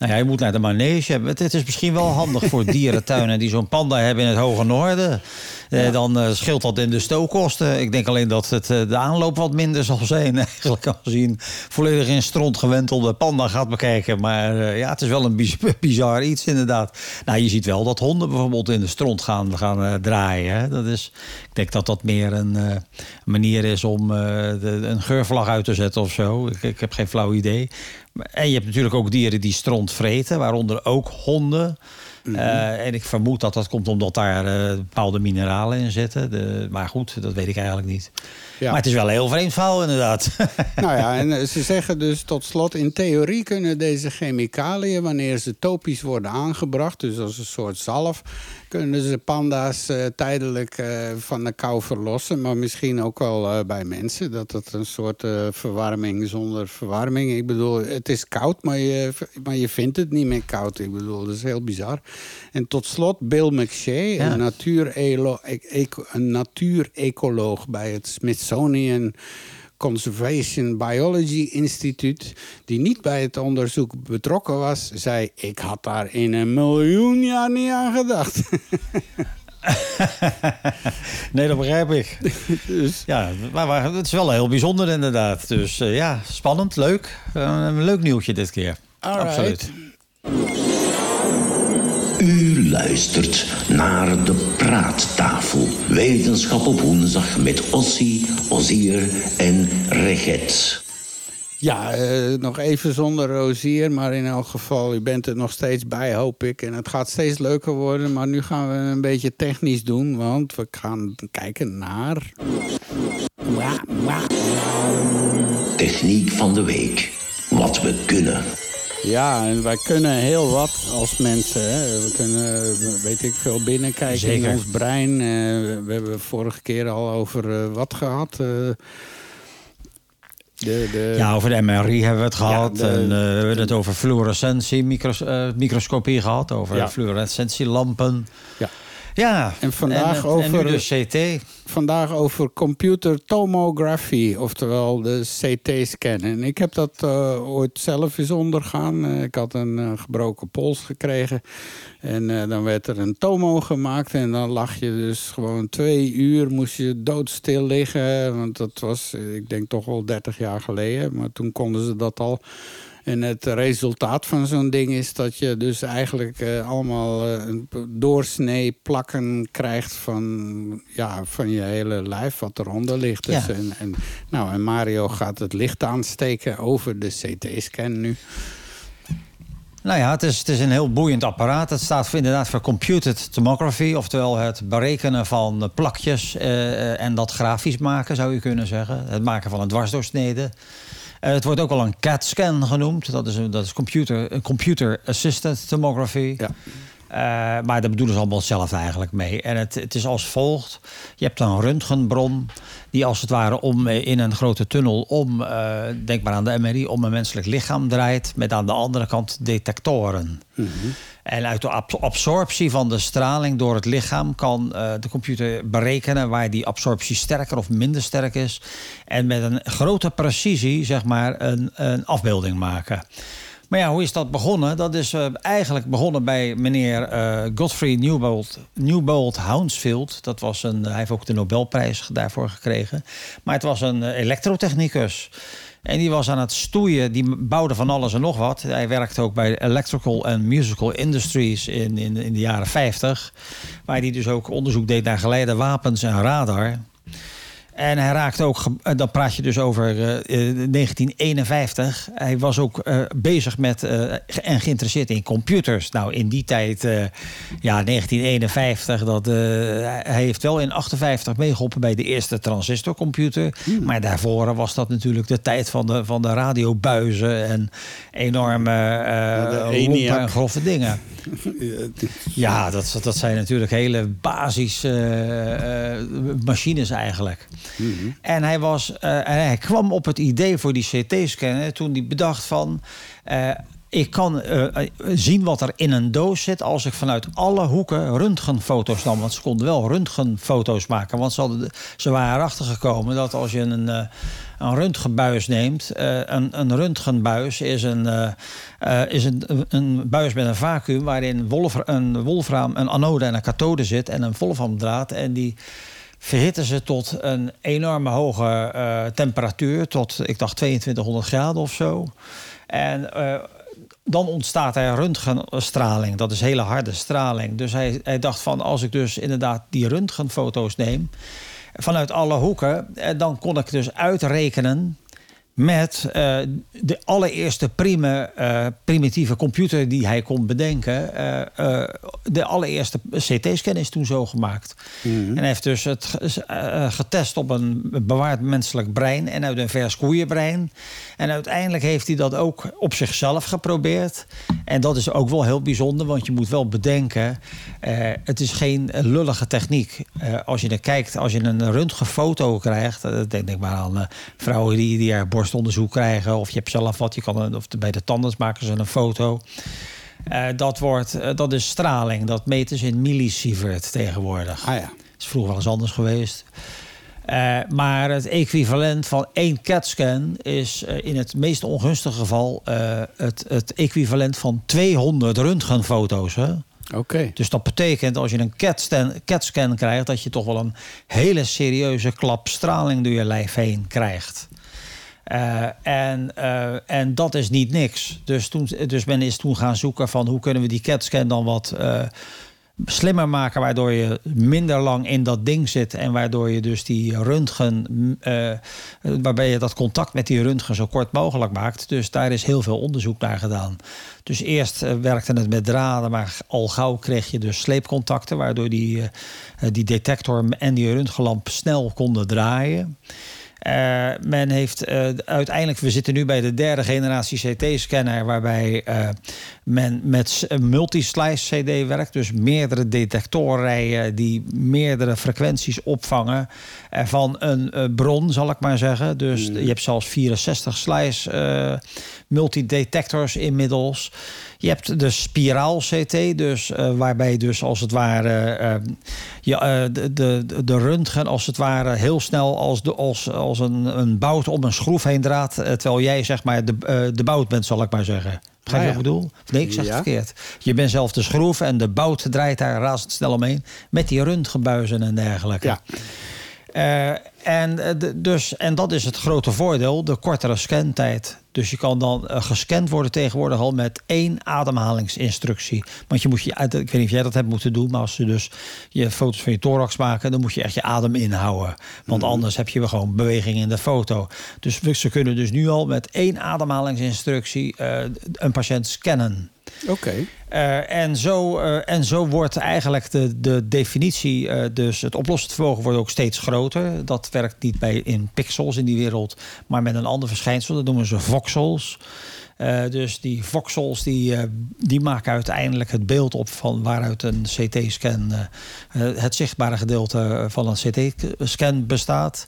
Nou ja, je moet naar de manege. Het, het is misschien wel handig voor dierentuinen die zo'n panda hebben in het hoge noorden. Eh, dan eh, scheelt dat in de stookkosten. Ik denk alleen dat het, eh, de aanloop wat minder zal zijn. Eigenlijk als je volledig in stront gewentelde panda gaat bekijken. Maar ja, het is wel een biz- bizar iets inderdaad. Nou, je ziet wel dat honden bijvoorbeeld in de stront gaan, gaan draaien. Hè. Dat is, ik denk dat dat meer een manier is om een geurvlag uit te zetten of zo. Ik, ik heb geen flauw idee. En je hebt natuurlijk ook dieren die stront vreten, waaronder ook honden. Eh, en ik vermoed dat dat komt omdat daar eh, bepaalde mineralen in zitten. De, maar goed, dat weet ik eigenlijk niet. Ja. Maar het is wel een heel vreemd verhaal inderdaad. Nou ja, en eh, ze zeggen dus tot slot... in theorie kunnen deze chemicaliën... wanneer ze topisch worden aangebracht... dus als een soort zalf... kunnen ze panda's eh, tijdelijk eh, van de kou verlossen. Maar misschien ook wel eh, bij mensen. Dat het een soort verwarming zonder verwarming... Ik bedoel, het is koud, maar je, maar je vindt het niet meer koud. Ik bedoel, dat is heel bizar. En tot slot Bill McShay, Ja. een e- eco- een natuurecoloog bij het Smithsonian Conservation Biology Instituut, die niet bij het onderzoek betrokken was, zei: Ik had daar in een miljoen jaar niet aan gedacht. nee, dat begrijp ik. dus, Ja, maar, maar het is wel heel bijzonder inderdaad. Dus eh, ja, spannend, leuk. Eh, een leuk nieuwtje dit keer. Absoluut. Luistert naar de Praattafel. Wetenschap op woensdag met Ossie, Ozier en Reget. Ja, eh, nog even zonder Rozier, maar in elk geval, u bent er nog steeds bij, hoop ik. En het gaat steeds leuker worden, maar nu gaan we een beetje technisch doen, want we gaan kijken naar... Techniek van de week. Wat we kunnen. Ja, en wij kunnen heel wat als mensen. Hè. We kunnen, weet ik veel, binnenkijken Zeker. in ons brein. Eh, we hebben vorige keer al over eh, wat gehad. eh, de, de, Ja, over de MRI hebben we het gehad. de- en, eh, we hebben het over fluorescentie, micros, eh, microscopie gehad. Over Ja. fluorescentielampen. Ja. Ja, En vandaag en, over- En nu dus CT. vandaag over computer tomography, oftewel de CT-scan. En ik heb dat eh, ooit zelf eens ondergaan. Eh, ik had een eh, gebroken pols gekregen. En dan werd er een tomo gemaakt. En dan lag je dus gewoon twee uur, moest je doodstil liggen. Want dat was, ik denk toch wel 30 jaar geleden. Maar toen konden ze dat al. En het resultaat van zo'n ding is dat je dus eigenlijk eh, allemaal eh, een doorsnee plakken krijgt van, ja, van je hele lijf, wat eronder ligt. Dus Ja. en, en, nou, en Mario gaat het licht aansteken over de CT-scan nu. Nou ja, het is, het is een heel boeiend apparaat. Het staat voor, inderdaad voor computed tomography. Oftewel het berekenen van eh, plakjes eh, en dat grafisch maken, zou je kunnen zeggen. Het maken van een dwarsdoorsnede. Eh, het wordt ook wel een CAT-scan genoemd. Dat is, een, dat is computer, een computer assisted tomography. Ja. Eh, maar daar bedoelen ze allemaal hetzelfde eigenlijk mee. En het, het is als volgt. Je hebt een röntgenbron die als het ware om eh, in een grote tunnel om, eh, denk maar aan de MRI, om een menselijk lichaam draait. Met aan de andere kant detectoren. En uit de ab- absorptie van de straling door het lichaam kan de computer berekenen waar die absorptie sterker of minder sterk is. En met een grote precisie, zeg maar, een, een afbeelding maken. Maar ja, hoe is dat begonnen? Dat is eh, eigenlijk begonnen bij meneer eh, Godfrey Newbold, Newbold Hounsfield. Dat was een, hij heeft ook de Nobelprijs daarvoor gekregen. Maar het was een eh, elektrotechnicus. En die was aan het stoeien, die bouwde van alles en nog wat. Hij werkte ook bij Electrical and Musical Industries in, in, in de jaren 50. Waar hij dus ook onderzoek deed naar geleide wapens en radar. En hij raakte ook, eh, dan praat je dus over eh, eh, 1951. Hij was ook eh, bezig met eh, en geïnteresseerd in computers. Nou, in die tijd, eh, ja, 1951, dat, eh, hij heeft wel in 58 meegeholpen bij de eerste transistorcomputer. Maar daarvoor was dat natuurlijk de tijd van de, van de radiobuizen en enorme eh ENIAC. en grove dingen. Ja, dat, dat zijn natuurlijk hele basis eh, eh, eigenlijk. En hij, was, eh, en hij kwam op het idee voor die CT-scanner toen hij bedacht van... eh, ik kan eh, zien wat er in een doos zit als ik vanuit alle hoeken röntgenfoto's nam. Want ze konden wel röntgenfoto's maken. Want ze, waren erachter gekomen dat als je een, een röntgenbuis neemt... een, een röntgenbuis is, een, is een, een buis met een vacuüm... waarin een wolfraam, een anode en een kathode zit... en een wolframdraad. En die verhitten ze tot een enorme hoge eh, temperatuur... tot, ik dacht, 2200 graden of zo. En... eh, dan ontstaat er röntgenstraling. Dat is hele harde straling. Dus hij, hij dacht van als ik dus inderdaad die röntgenfoto's neem vanuit alle hoeken, eh, dan kon ik dus uitrekenen met eh, de allereerste prime, eh, primitieve computer die hij kon bedenken. Eh, de allereerste CT-scan is toen zo gemaakt. En hij heeft dus het ge- getest op een bewaard menselijk brein en uit een vers koeienbrein. En uiteindelijk heeft hij dat ook op zichzelf geprobeerd. En dat is ook wel heel bijzonder, want je moet wel bedenken: het is geen lullige techniek. Als je er kijkt, als je een röntgenfoto krijgt, denk, denk maar aan vrouwen die, die er borstonderzoek krijgen, of je hebt zelf wat, je kan een, of bij de tandarts maken ze een foto. Eh, dat, wordt, eh, dat is straling. Dat meten ze in millisievert tegenwoordig. Ah ja. is vroeger wel eens anders geweest. Eh, maar het equivalent van één CAT-scan is in het meest ongunstige geval het, het equivalent van 200 röntgenfoto's. Hè? Oké. Dus dat betekent als je een CAT-scan krijgt, dat je toch wel een hele serieuze klap straling door je lijf heen krijgt. Eh, en, eh, en dat is niet niks. Dus, toen, dus men is toen gaan zoeken van hoe kunnen we die CAT-scan dan wat eh, slimmer maken, waardoor je minder lang in dat ding zit en waardoor je dus die röntgen, waarbij je dat contact met die röntgen zo kort mogelijk maakt. Dus daar is heel veel onderzoek naar gedaan. Dus eerst werkte het met draden, maar al gauw kreeg je dus sleepcontacten, waardoor die, die detector en die röntgenlamp snel konden draaien. Uh, men heeft uh, uiteindelijk, we zitten nu bij de derde generatie CT-scanner, waarbij uh, men met multislice CD werkt, dus meerdere detectorrijen die meerdere frequenties opvangen van een bron, zal ik maar zeggen. Dus mm. je hebt zelfs 64 slice multidetectors inmiddels. Je hebt de spiraal-CT, dus, uh, waarbij dus als het ware uh, je, uh, de, de, de röntgen als het ware heel snel als, de, als, als een, een bout om een schroef heen draait, terwijl jij zeg maar de, de bout bent, zal ik maar zeggen. Begrijp je Ah, wat ik bedoel? Nee, ik zeg Ja. het verkeerd. Je bent zelf de schroef en de bout draait daar razendsnel omheen. Met die röntgenbuizen en dergelijke. Ja. Eh, en, eh, de- dus, en dat is het grote voordeel, de kortere scantijd. Dus je kan dan eh, gescand worden tegenwoordig al met één ademhalingsinstructie. Want je moet je, ik weet niet of jij dat hebt moeten doen, maar als ze dus je foto's van je thorax maken, dan moet je echt je adem inhouden. Want anders heb je weer gewoon beweging in de foto. Dus ze kunnen dus nu al met één ademhalingsinstructie een patiënt scannen. Oké. Eh, en, zo, eh, en zo wordt eigenlijk de, de definitie, eh, dus het oplossend vermogen wordt ook steeds groter. Dat werkt niet bij in pixels in die wereld, maar met een ander verschijnsel. Dat noemen ze voxels. Dus die voxels die, die maken uiteindelijk het beeld op van waaruit een CT-scan, het zichtbare gedeelte van een CT-scan bestaat.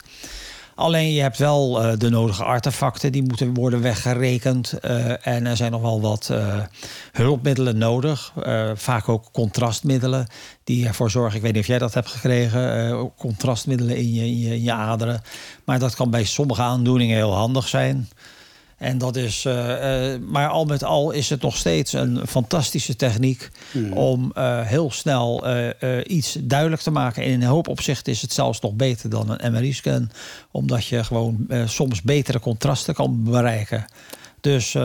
Alleen je hebt wel eh, de nodige artefacten, die moeten worden weggerekend. eh, en er zijn nog wel wat eh, hulpmiddelen nodig. vaak ook contrastmiddelen die ervoor zorgen. Ik weet niet of jij dat hebt gekregen, contrastmiddelen in, je, in je aderen. Maar dat kan bij sommige aandoeningen heel handig zijn. En dat is, eh, eh, maar al met al is het nog steeds een fantastische techniek om eh, heel snel iets duidelijk te maken. En in een hoop opzichten is het zelfs nog beter dan een MRI-scan, omdat je gewoon soms betere contrasten kan bereiken. Dus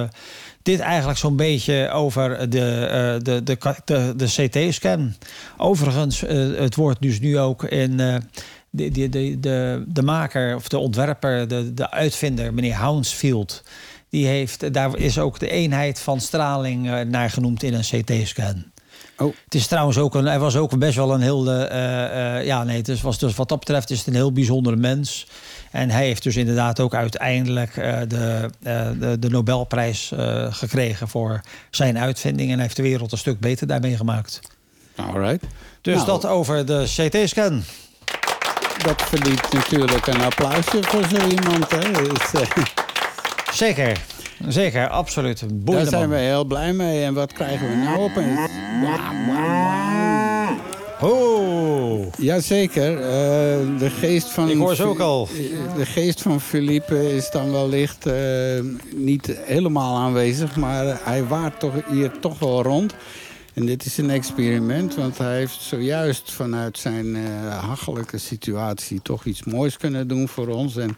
dit eigenlijk zo'n beetje over de, de, de, de, de CT-scan. Overigens, het wordt dus nu ook in. De, de, de, de, de maker of de ontwerper, de, de uitvinder, meneer Hounsfield, die heeft, daar is ook de eenheid van straling eh, naar genoemd in een CT-scan. Oh. Het is trouwens ook een, hij was ook best wel een heel, eh, ja nee, het was dus wat dat betreft is het een heel bijzondere mens. En hij heeft dus inderdaad ook uiteindelijk de, de, de Nobelprijs gekregen voor zijn uitvinding. En hij heeft de wereld een stuk beter daarmee gemaakt. All right. Dus Nou. dat over de CT-scan. Dat verdient natuurlijk een applausje voor zo iemand. Hè. Dus, eh, Zeker, zeker, absoluut. Daar zijn we heel blij mee. En wat krijgen we nou opeens? Oh, Jazeker. eh de geest van... Ik hoor ze ook al. De geest van Philippe is dan wellicht eh, niet helemaal aanwezig... maar hij waart toch hier toch wel rond. En dit is een experiment, want hij heeft zojuist vanuit zijn eh hachelijke situatie... toch iets moois kunnen doen voor ons. En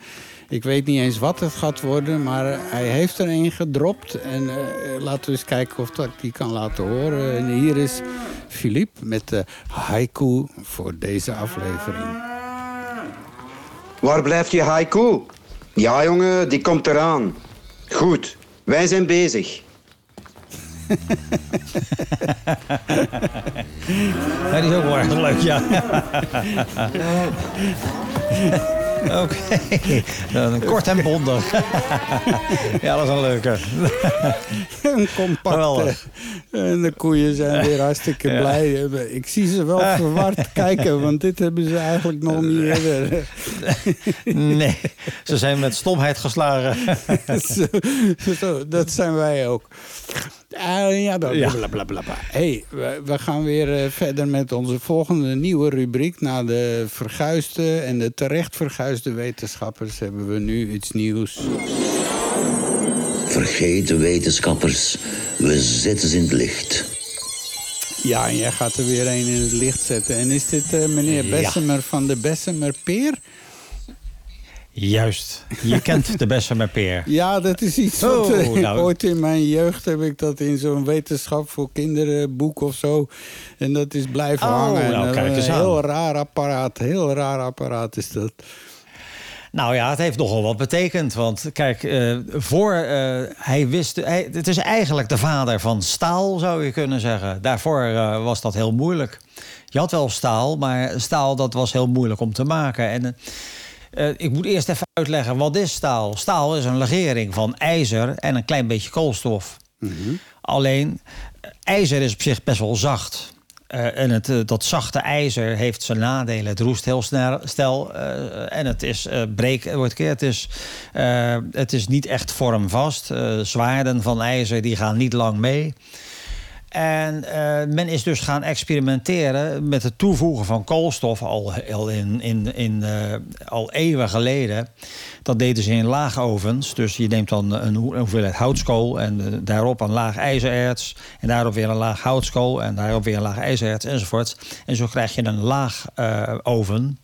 ik weet niet eens wat het gaat worden, maar hij heeft er een gedropt. En eh, laten we eens kijken of dat die kan laten horen. En hier is Philippe met de haiku voor deze aflevering. Waar blijft je haiku? Ja, jongen, die komt eraan. Goed, wij zijn bezig. Ja, die is ook wel erg leuk, ja. Oké, Dan kort en bondig. ja, dat is een leuke. Een compact. Geweldig. eh, En de koeien zijn weer hartstikke blij. Ik zie ze wel verward kijken, want dit hebben ze eigenlijk nog niet eerder. Nee, ze zijn met stomheid geslagen. dat zijn wij ook. Ah, ja, dan, Ja. blablabla. hey, we, we gaan weer eh, verder met onze volgende nieuwe rubriek. Na de verguisde en de terecht verguisde wetenschappers hebben we nu iets nieuws. Vergeten wetenschappers, we zetten ze in het licht. Ja, en jij gaat er weer een in het licht zetten. En is dit eh, meneer Ja. Bessemer van de Bessemer Peer? Juist. Je kent de Bessemerpeer. Ja, dat is iets Oh, wat eh, nou. ooit in mijn jeugd heb ik dat in zo'n wetenschap voor kinderen boek of zo. En dat is blijven Oh, hangen. nou, kijk eh, eens een aan. heel raar apparaat, heel raar apparaat is dat. Nou ja, het heeft nogal wat betekend. Want kijk, eh, voor hij wist. Hij, het is eigenlijk de vader van staal, zou je kunnen zeggen. Daarvoor was dat heel moeilijk. Je had wel staal, maar staal dat was heel moeilijk om te maken. En eh, ik moet eerst even uitleggen wat is staal. Staal is een legering van ijzer en een klein beetje koolstof. Alleen eh, ijzer is op zich best wel zacht. Eh, en het, eh, dat zachte ijzer heeft zijn nadelen. Het roest heel snel. Stel, en het is breek. wordt keer. Het is, het is niet echt vormvast. Zwaarden van ijzer die gaan niet lang mee. En eh, men is dus gaan experimenteren met het toevoegen van koolstof al, al, in, in, in, eh, al eeuwen geleden. Dat deden ze in laagovens. Dus je neemt dan een, hoe- een hoeveelheid houtskool en eh, daarop een laag ijzererts. En daarop weer een laag houtskool en daarop weer een laag ijzererts enzovoort. En zo krijg je een laag oven.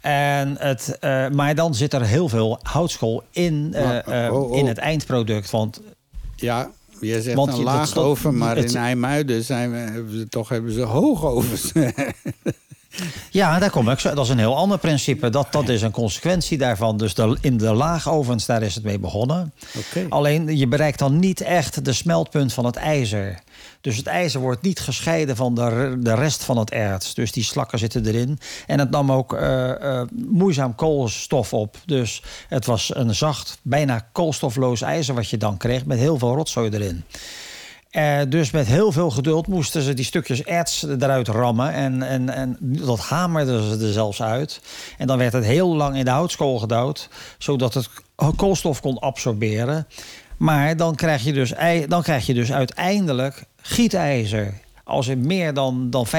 En het, maar dan zit er heel veel houtskool in, oh, oh. in het eindproduct. Want Ja, je zegt Want een je- dat- laag maar het- in IJmuiden zijn we, hebben ze, toch hebben ze hoogovens. Ja, daar kom ik. zo- Dat is een heel ander principe. Dat, dat is een consequentie daarvan. Dus de, in de laagovens, daar is het mee begonnen. Alleen, je bereikt dan niet echt de smeltpunt van het ijzer. Dus het ijzer wordt niet gescheiden van de, de rest van het erts. Dus die slakken zitten erin. En het nam ook eh, eh, moeizaam koolstof op. Dus het was een zacht, bijna koolstofloos ijzer wat je dan kreeg... met heel veel rotzooi erin. Eh, dus met heel veel geduld moesten ze die stukjes erts eruit rammen. En, en, en dat hamerden ze er zelfs uit. En dan werd het heel lang in de houtskool gedouwd. Zodat het koolstof kon absorberen. Maar dan krijg je dus, dan krijg je dus uiteindelijk gietijzer. Als er meer dan, dan 5%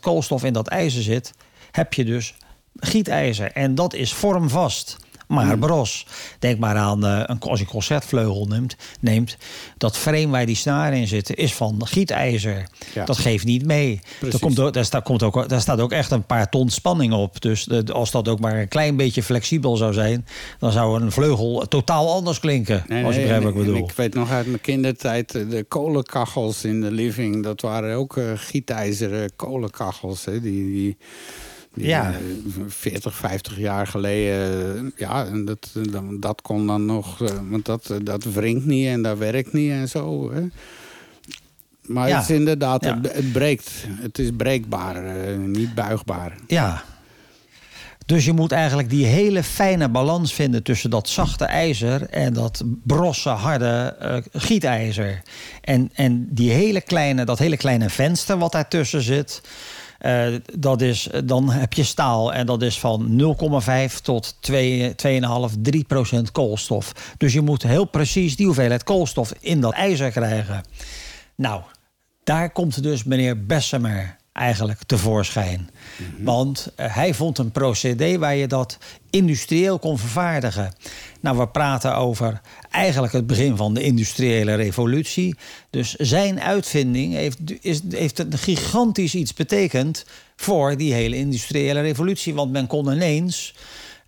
koolstof in dat ijzer zit... heb je dus gietijzer. En dat is vormvast. Maar bros, denk maar aan eh, een, als je een concertvleugel neemt, neemt, dat frame waar die snaren in zitten is van gietijzer. Ja. Dat geeft niet mee. Daar, komt ook, daar, staat, komt ook, daar staat ook echt een paar ton spanning op. Dus de- als dat ook maar een klein beetje flexibel zou zijn, dan zou een vleugel totaal anders klinken. Nee, als je nee, begrijpt wat ik bedoel. Ik weet nog uit mijn kindertijd, eh, de kolenkachels in de living, dat waren ook eh, gietijzeren kolenkachels. Hè, die, die, Ja. eh, 40, 50 jaar geleden. eh, ja, en dat, eh, dat kon dan nog, eh, want dat, eh, dat wringt niet en dat werkt niet en zo. Hè. Maar Ja. het is inderdaad, Ja. het, het breekt. Het is breekbaar, eh, niet buigbaar. Ja. Dus je moet eigenlijk die hele fijne balans vinden tussen dat zachte ijzer en dat brosse, harde eh, gietijzer. En, en die hele kleine, dat hele kleine venster wat daartussen zit, eh, dat is, dan heb je staal en dat is van 0,5 tot 2, 2,5, 3 procent koolstof. Dus je moet heel precies die hoeveelheid koolstof in dat ijzer krijgen. Nou, daar komt dus meneer Bessemer eigenlijk tevoorschijn. Want eh, hij vond een procedé waar je dat industrieel kon vervaardigen. Nou, we praten over eigenlijk het begin van de industriële revolutie. Dus zijn uitvinding heeft, is, heeft een gigantisch iets betekend voor die hele industriële revolutie. Want men kon ineens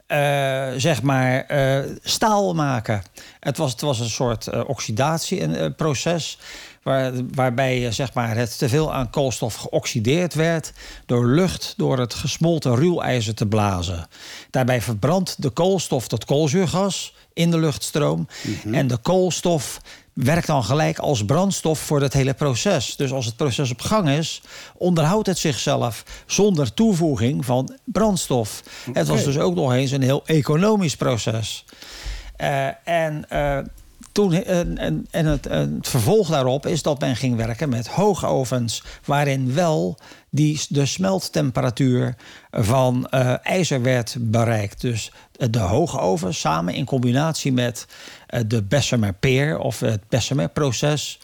eh, zeg maar, eh, staal maken. Het was, het was een soort eh, oxidatieproces. Waar, waarbij eh, zeg maar, het teveel aan koolstof geoxideerd werd door lucht door het gesmolten ruwijzer te blazen. Daarbij verbrandt de koolstof dat koolzuurgas in de luchtstroom. En de koolstof werkt dan gelijk als brandstof voor het hele proces. Dus als het proces op gang is, onderhoudt het zichzelf zonder toevoeging van brandstof. Het was dus ook nog eens een heel economisch proces. Eh, en eh, toen, en, en, en het, en het vervolg daarop is dat men ging werken met hoogovens, waarin wel die, de smelttemperatuur van eh, ijzer werd bereikt. Dus de hoogoven samen in combinatie met eh, de Bessemer-peer of het Bessemer-proces.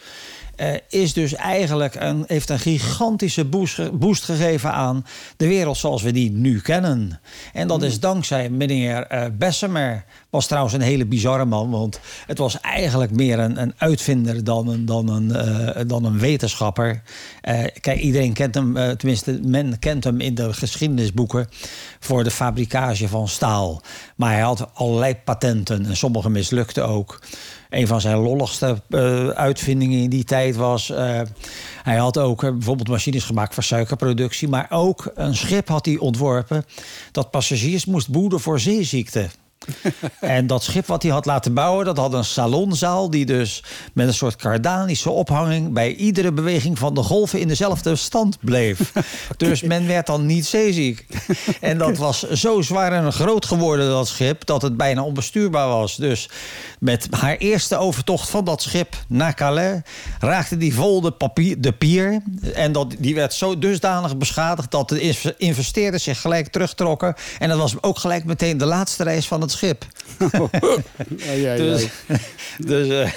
Eh, is dus eigenlijk een, heeft een gigantische boost, ge- boost gegeven aan de wereld zoals we die nu kennen. En dat is dankzij meneer eh, Bessemer. Was trouwens een hele bizarre man, want het was eigenlijk meer een, een uitvinder dan een, dan een, eh, dan een wetenschapper. Kijk, iedereen kent hem, tenminste, men kent hem in de geschiedenisboeken voor de fabricage van staal. Maar hij had allerlei patenten en sommige mislukten ook. Een van zijn lolligste eh, uitvindingen in die tijd was. eh, hij had ook eh, bijvoorbeeld machines gemaakt voor suikerproductie. Maar ook een schip had hij ontworpen. dat passagiers moest boeden voor zeeziekte. en dat schip wat hij had laten bouwen, dat had een salonzaal die dus met een soort kardanische ophanging bij iedere beweging van de golven in dezelfde stand bleef. Dus men werd dan niet zeeziek. En dat was zo zwaar en groot geworden, dat schip, dat het bijna onbestuurbaar was. Dus met haar eerste overtocht van dat schip naar Calais raakte die vol de, papier, de pier. En dat, die werd zo dusdanig beschadigd dat de inv- investeerders zich gelijk terugtrokken. En dat was ook gelijk meteen de laatste reis van het schip. Ja, ja. Dus, dus eh,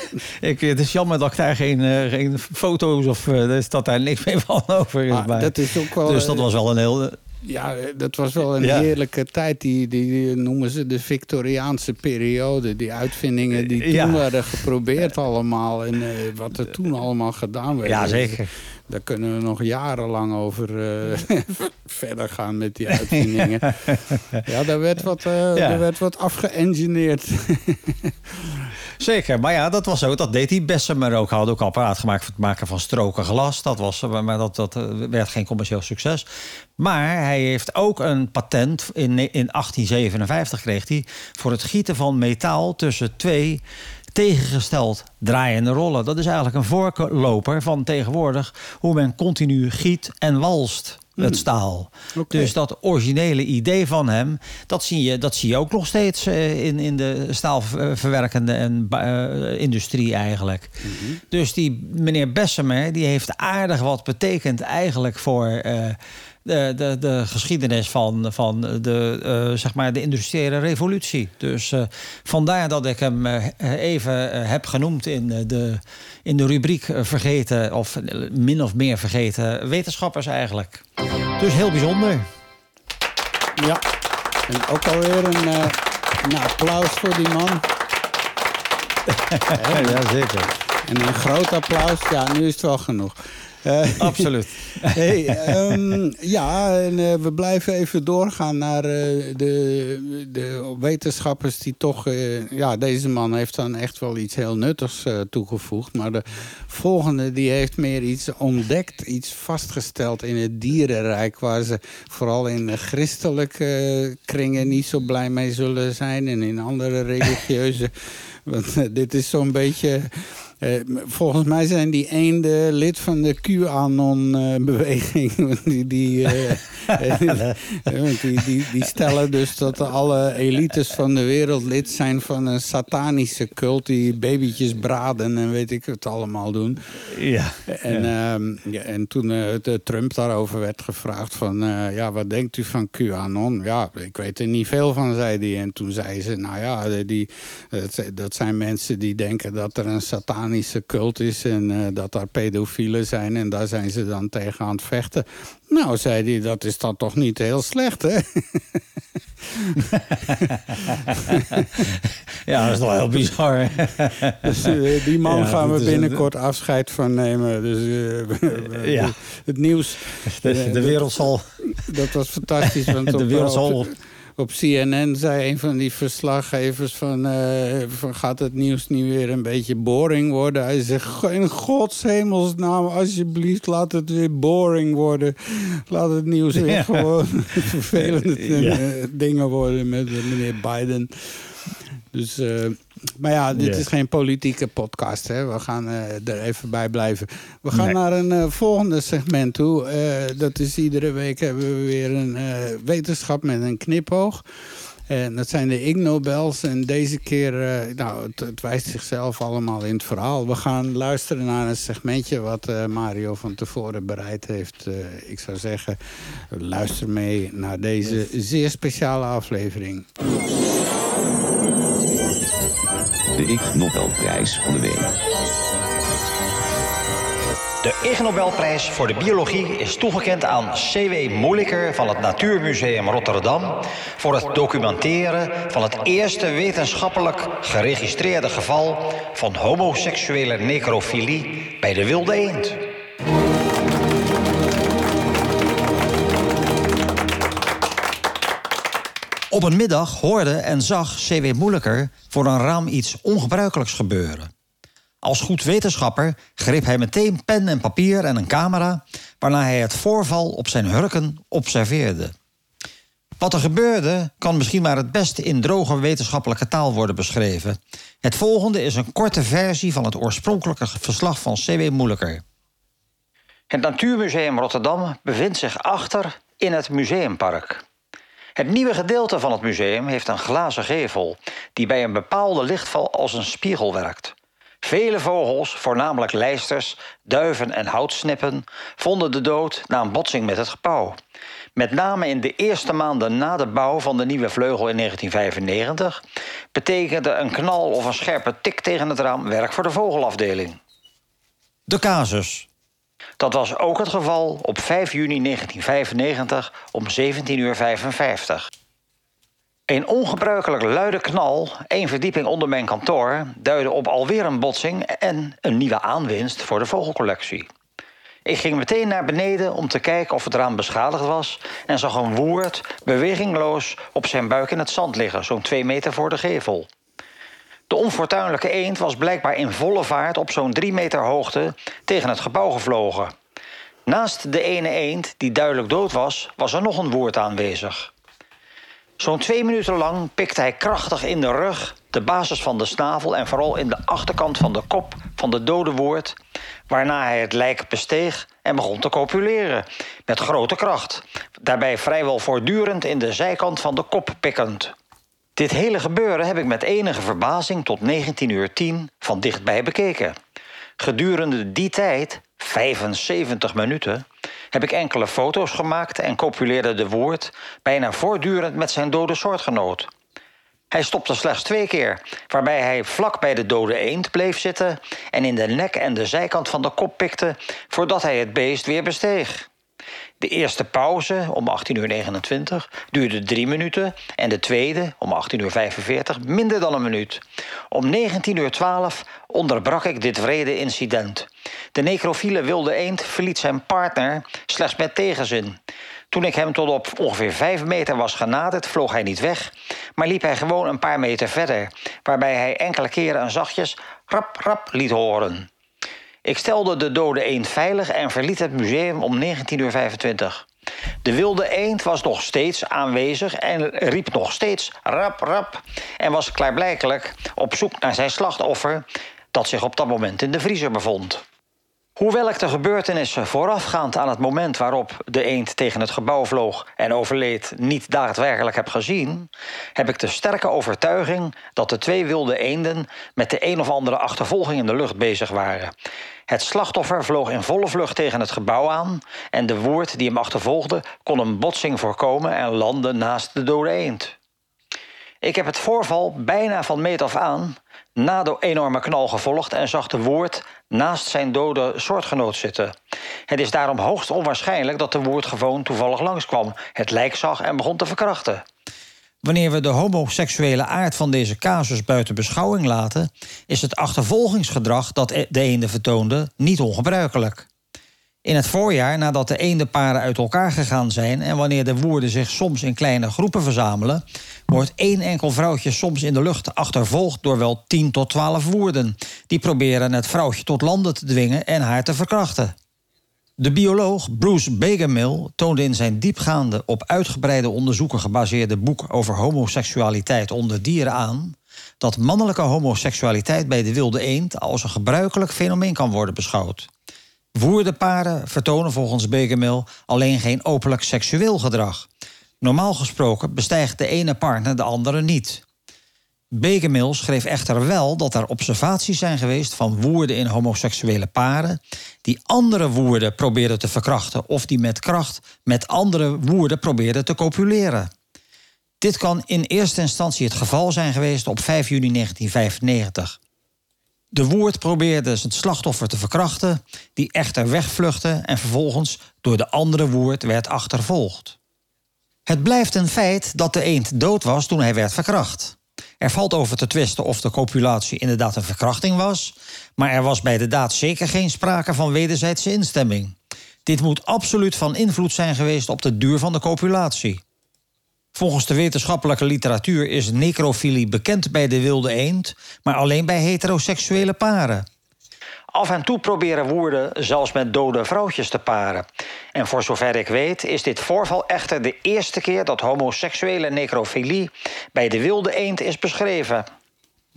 ik, het is jammer dat ik daar geen, eh, geen foto's of dus dat daar niks meer van over is. Maar bij. dat is ook wel, dus dat was wel een heel. Ja, dat was wel een Ja. heerlijke tijd. Die, die, die noemen ze de Victoriaanse periode. Die uitvindingen die toen Ja. werden geprobeerd allemaal. En wat er toen allemaal gedaan werd. Ja, zeker. Daar kunnen we nog jarenlang over eh, verder gaan met die uitvindingen. ja, daar werd wat, eh Ja. daar werd wat afgeëngineerd. Zeker, maar ja, dat was ook. Dat deed hij Bessemer ook. Hij had ook apparaat gemaakt voor het maken van stroken glas. Dat was, maar dat, dat eh, werd geen commercieel succes. Maar hij heeft ook een patent in, in 1857 kreeg hij voor het gieten van metaal tussen twee tegengesteld draaiende rollen. Dat is eigenlijk een voorloper van tegenwoordig hoe men continu giet en walst het staal. Oké. Dus dat originele idee van hem, dat zie je, dat zie je ook nog steeds eh, in, in de staalverwerkende en eh, industrie eigenlijk. Dus die meneer Bessemer, die heeft aardig wat betekend eigenlijk voor eh, de, de, de geschiedenis van, van de, eh, zeg maar de industriële revolutie. Dus eh, vandaar dat ik hem eh, even heb genoemd in eh, de, in de rubriek vergeten, of min of meer vergeten wetenschappers eigenlijk. Dus heel bijzonder. ja. En ook alweer een, eh, een applaus voor die man. Ja, zeker. En een groot applaus. Ja, nu is het wel genoeg. Eh, Absoluut. Hey, ehm, ja, en eh, we blijven even doorgaan naar eh, de, de wetenschappers die toch... ja, deze man heeft dan echt wel iets heel nuttigs toegevoegd. Maar de volgende die heeft meer iets ontdekt, iets vastgesteld in het dierenrijk... waar ze vooral in christelijke kringen niet zo blij mee zullen zijn... en in andere religieuze... Want dit is zo'n beetje... eh, volgens mij zijn die eenden lid van de QAnon-beweging. die, die, eh, eh, die, die, die stellen dus dat alle elites van de wereld lid zijn van een satanische cult... die babytjes braden en weet ik het allemaal doen. Ja. En, ehm, ja, en toen eh, de Trump daarover werd gevraagd van... eh, ja, wat denkt u van QAnon? Ja, ik weet er niet veel van, zei hij. En toen zei ze, nou ja, die, dat, dat zijn mensen die denken dat er een satanische cult is... en eh, dat daar pedofielen zijn en daar zijn ze dan tegen aan het vechten. Nou, zei hij, dat is dan toch niet heel slecht, hè? ja, dat is wel heel bizar. Dus eh, die man Ja, gaan we binnenkort afscheid van nemen. Dus eh, Ja. het nieuws... De, de wereld zal... Dat was fantastisch. Want De wereld zal... op CNN zei een van die verslaggevers van, eh, van... gaat het nieuws nu weer een beetje boring worden? Hij zegt, in godshemelsnaam, alsjeblieft, laat het weer boring worden. Laat het nieuws weer Ja. gewoon vervelende Ja. dingen worden met meneer Biden. Dus, eh, maar ja, dit is geen politieke podcast. Hè? We gaan eh, er even bij blijven. We gaan Nee. naar een eh, volgende segment toe. Eh, dat is iedere week hebben we weer een wetenschap met een knipoog. En dat zijn de Ig Nobels. En deze keer, nou, het, het wijst zichzelf allemaal in het verhaal. We gaan luisteren naar een segmentje wat Mario van tevoren bereid heeft. Ik zou zeggen, luister mee naar deze zeer speciale aflevering. De Ig Nobelprijs van de week. De Ig Nobelprijs voor de biologie is toegekend aan C.W. Moeliker van het Natuurmuseum Rotterdam voor het documenteren van het eerste wetenschappelijk geregistreerde geval van homoseksuele necrofilie bij de wilde eend. Op een middag hoorde en zag C.W. Moeilijker voor een raam iets ongebruikelijks gebeuren. Als goed wetenschapper greep hij meteen pen en papier en een camera, waarna hij het voorval op zijn hurken observeerde. Wat er gebeurde kan misschien maar het beste in droge wetenschappelijke taal worden beschreven. Het volgende is een korte versie van het oorspronkelijke verslag van C.W. Moeilijker. Het Natuurmuseum Rotterdam bevindt zich achter in het museumpark. Het nieuwe gedeelte van het museum heeft een glazen gevel die bij een bepaalde lichtval als een spiegel werkt. Vele vogels, voornamelijk lijsters, duiven en houtsnippen, vonden de dood na een botsing met het gebouw. Met name in de eerste maanden na de bouw van de nieuwe vleugel in 1995 betekende een knal of een scherpe tik tegen het raam werk voor de vogelafdeling. De casus. Dat was ook het geval op 5 juni 1995 om 17.55 uur. Een ongebruikelijk luide knal, één verdieping onder mijn kantoor, duidde op alweer een botsing en een nieuwe aanwinst voor de vogelcollectie. Ik ging meteen naar beneden om te kijken of het raam beschadigd was en zag een woerd bewegingloos op zijn buik in het zand liggen, zo'n twee meter voor de gevel. De onfortuinlijke eend was blijkbaar in volle vaart op zo'n drie meter hoogte tegen het gebouw gevlogen. Naast de ene eend, die duidelijk dood was, was er nog een woord aanwezig. Zo'n twee minuten lang pikte hij krachtig in de rug, de basis van de snavel en vooral in de achterkant van de kop van de dode woord, waarna hij het lijk besteeg en begon te copuleren met grote kracht, daarbij vrijwel voortdurend in de zijkant van de kop pikkend. Dit hele gebeuren heb ik met enige verbazing tot 19 uur 10 van dichtbij bekeken. Gedurende die tijd, 75 minuten, heb ik enkele foto's gemaakt en copuleerde de woord bijna voortdurend met zijn dode soortgenoot. Hij stopte slechts twee keer, waarbij hij vlak bij de dode eend bleef zitten en in de nek en de zijkant van de kop pikte voordat hij het beest weer besteeg. De eerste pauze om 18.29 uur duurde drie minuten en de tweede om 18.45 uur minder dan een minuut. Om 19.12 uur onderbrak ik dit vrede incident. De necrofiele wilde eend verliet zijn partner slechts met tegenzin. Toen ik hem tot op ongeveer 5 meter was genaderd, vloog hij niet weg, maar liep hij gewoon een paar meter verder, waarbij hij enkele keren een zachtjes rap rap liet horen. Ik stelde de dode eend veilig en verliet het museum om 19.25 uur. De wilde eend was nog steeds aanwezig en riep nog steeds rap rap en was klaarblijkelijk op zoek naar zijn slachtoffer dat zich op dat moment in de vriezer bevond. Hoewel ik de gebeurtenissen voorafgaand aan het moment waarop de eend tegen het gebouw vloog en overleed niet daadwerkelijk heb gezien, heb ik de sterke overtuiging dat de twee wilde eenden met de een of andere achtervolging in de lucht bezig waren. Het slachtoffer vloog in volle vlucht tegen het gebouw aan en de woord die hem achtervolgde kon een botsing voorkomen en landde naast de dode eend. Ik heb het voorval bijna van meet af aan na de enorme knal gevolgd en zag de woord naast zijn dode soortgenoot zitten. Het is daarom hoogst onwaarschijnlijk dat de woord gewoon toevallig langskwam, het lijk zag en begon te verkrachten. Wanneer we de homoseksuele aard van deze casus buiten beschouwing laten, is het achtervolgingsgedrag dat de eenden vertoonde niet ongebruikelijk. In het voorjaar, nadat de eendenparen uit elkaar gegaan zijn en wanneer de woorden zich soms in kleine groepen verzamelen, wordt één enkel vrouwtje soms in de lucht achtervolgd door wel 10 tot 12 woorden. Die proberen het vrouwtje tot landen te dwingen en haar te verkrachten. De bioloog Bruce Begermill toonde in zijn diepgaande, op uitgebreide onderzoeken gebaseerde boek over homoseksualiteit onder dieren aan dat mannelijke homoseksualiteit bij de wilde eend als een gebruikelijk fenomeen kan worden beschouwd. Woerdenparen vertonen volgens Begermill alleen geen openlijk seksueel gedrag. Normaal gesproken bestijgt de ene partner de andere niet. Begemil schreef echter wel dat er observaties zijn geweest van woerden in homoseksuele paren die andere woerden probeerden te verkrachten of die met kracht met andere woerden probeerden te copuleren. Dit kan in eerste instantie het geval zijn geweest op 5 juni 1995. De woord probeerde het slachtoffer te verkrachten, die echter wegvluchtte en vervolgens door de andere woord werd achtervolgd. Het blijft een feit dat de eend dood was toen hij werd verkracht. Er valt over te twisten of de copulatie inderdaad een verkrachting was, maar er was bij de daad zeker geen sprake van wederzijdse instemming. Dit moet absoluut van invloed zijn geweest op de duur van de copulatie. Volgens de wetenschappelijke literatuur is necrofilie bekend bij de wilde eend, maar alleen bij heteroseksuele paren. Af en toe proberen woerden zelfs met dode vrouwtjes te paren. En voor zover ik weet is dit voorval echter de eerste keer dat homoseksuele necrofilie bij de wilde eend is beschreven.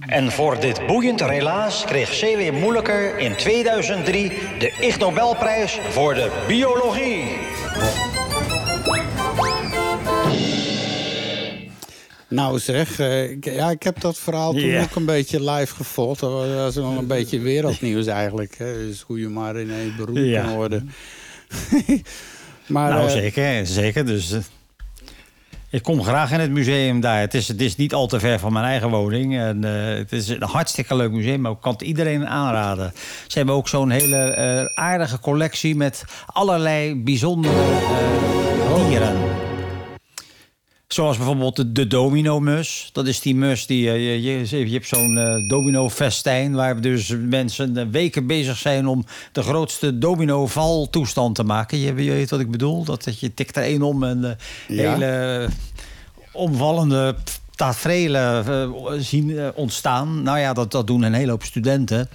En voor dit boeiend relaas kreeg C.W. Moeilijker in 2003 de Ig Nobelprijs voor de biologie. Nou zeg, eh, ik, ja, ik heb dat verhaal toen ook een beetje live gevolgd. Dat was- wel een beetje wereldnieuws eigenlijk. Hè. Dus hoe je maar in één beroep Ja. kan worden. maar, nou, eh, zeker, zeker. Dus, eh, ik kom graag in het museum daar. Het is, het is niet al te ver van mijn eigen woning. En, het is een hartstikke leuk museum, maar ik kan het iedereen aanraden. Ze hebben ook zo'n hele aardige collectie met allerlei bijzondere dieren. Zoals bijvoorbeeld de, de domino-mus. Dat is die mus die... eh, je, je, je hebt zo'n eh, domino-festijn... waar dus mensen eh, weken bezig zijn... om de grootste domino-valtoestand te maken. Je, je weet wat ik bedoel? Dat, dat je tikt er één om en Ja. hele omvallende tafereelen zien ontstaan. Nou ja, dat, dat doen een hele hoop studenten.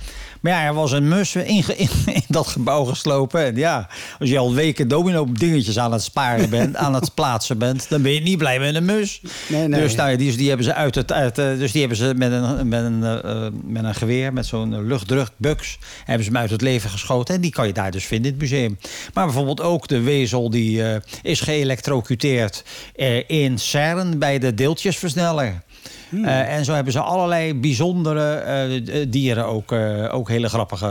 Maar ja, er was een mus in, in, in dat gebouw geslopen. En ja, als je al weken domino dingetjes aan het sparen bent, aan het plaatsen bent, dan ben je niet blij met een mus. Nee, nee. Dus nou, ja, die, die hebben ze uit het, uit, eh, dus die hebben ze met een, met een, eh, met een geweer, met zo'n luchtdrukbuks, hebben ze hem uit het leven geschoten. En die kan je daar dus vinden in het museum. Maar bijvoorbeeld ook de wezel die eh, is geëlektrocuteerd eh, in CERN bij de deeltjesversneller. Eh, en zo hebben ze allerlei bijzondere eh, eh, dieren, ook, eh, ook hele grappige.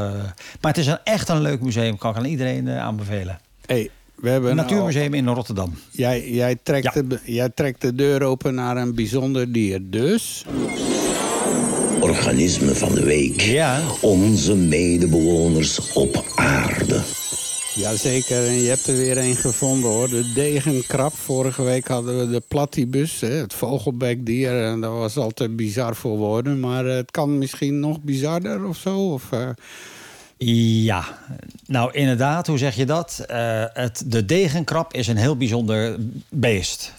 Maar het is een, echt een leuk museum, kan ik aan iedereen aanbevelen. hey, we hebben Een al- natuurmuseum in Rotterdam. jij, jij, trekt Ja. de, jij trekt de deur open naar een bijzonder dier. Dus, Organisme van de week. Ja. Onze medebewoners op aarde. Jazeker, en je hebt er weer een gevonden hoor. De degenkrab. Vorige week hadden we de platypus, hè, het vogelbekdier. En dat was altijd bizar voor woorden. Maar eh, het kan misschien nog bizarder of zo. Of, eh, Ja, nou inderdaad, hoe zeg je dat? Eh, het, de degenkrab is een heel bijzonder beest.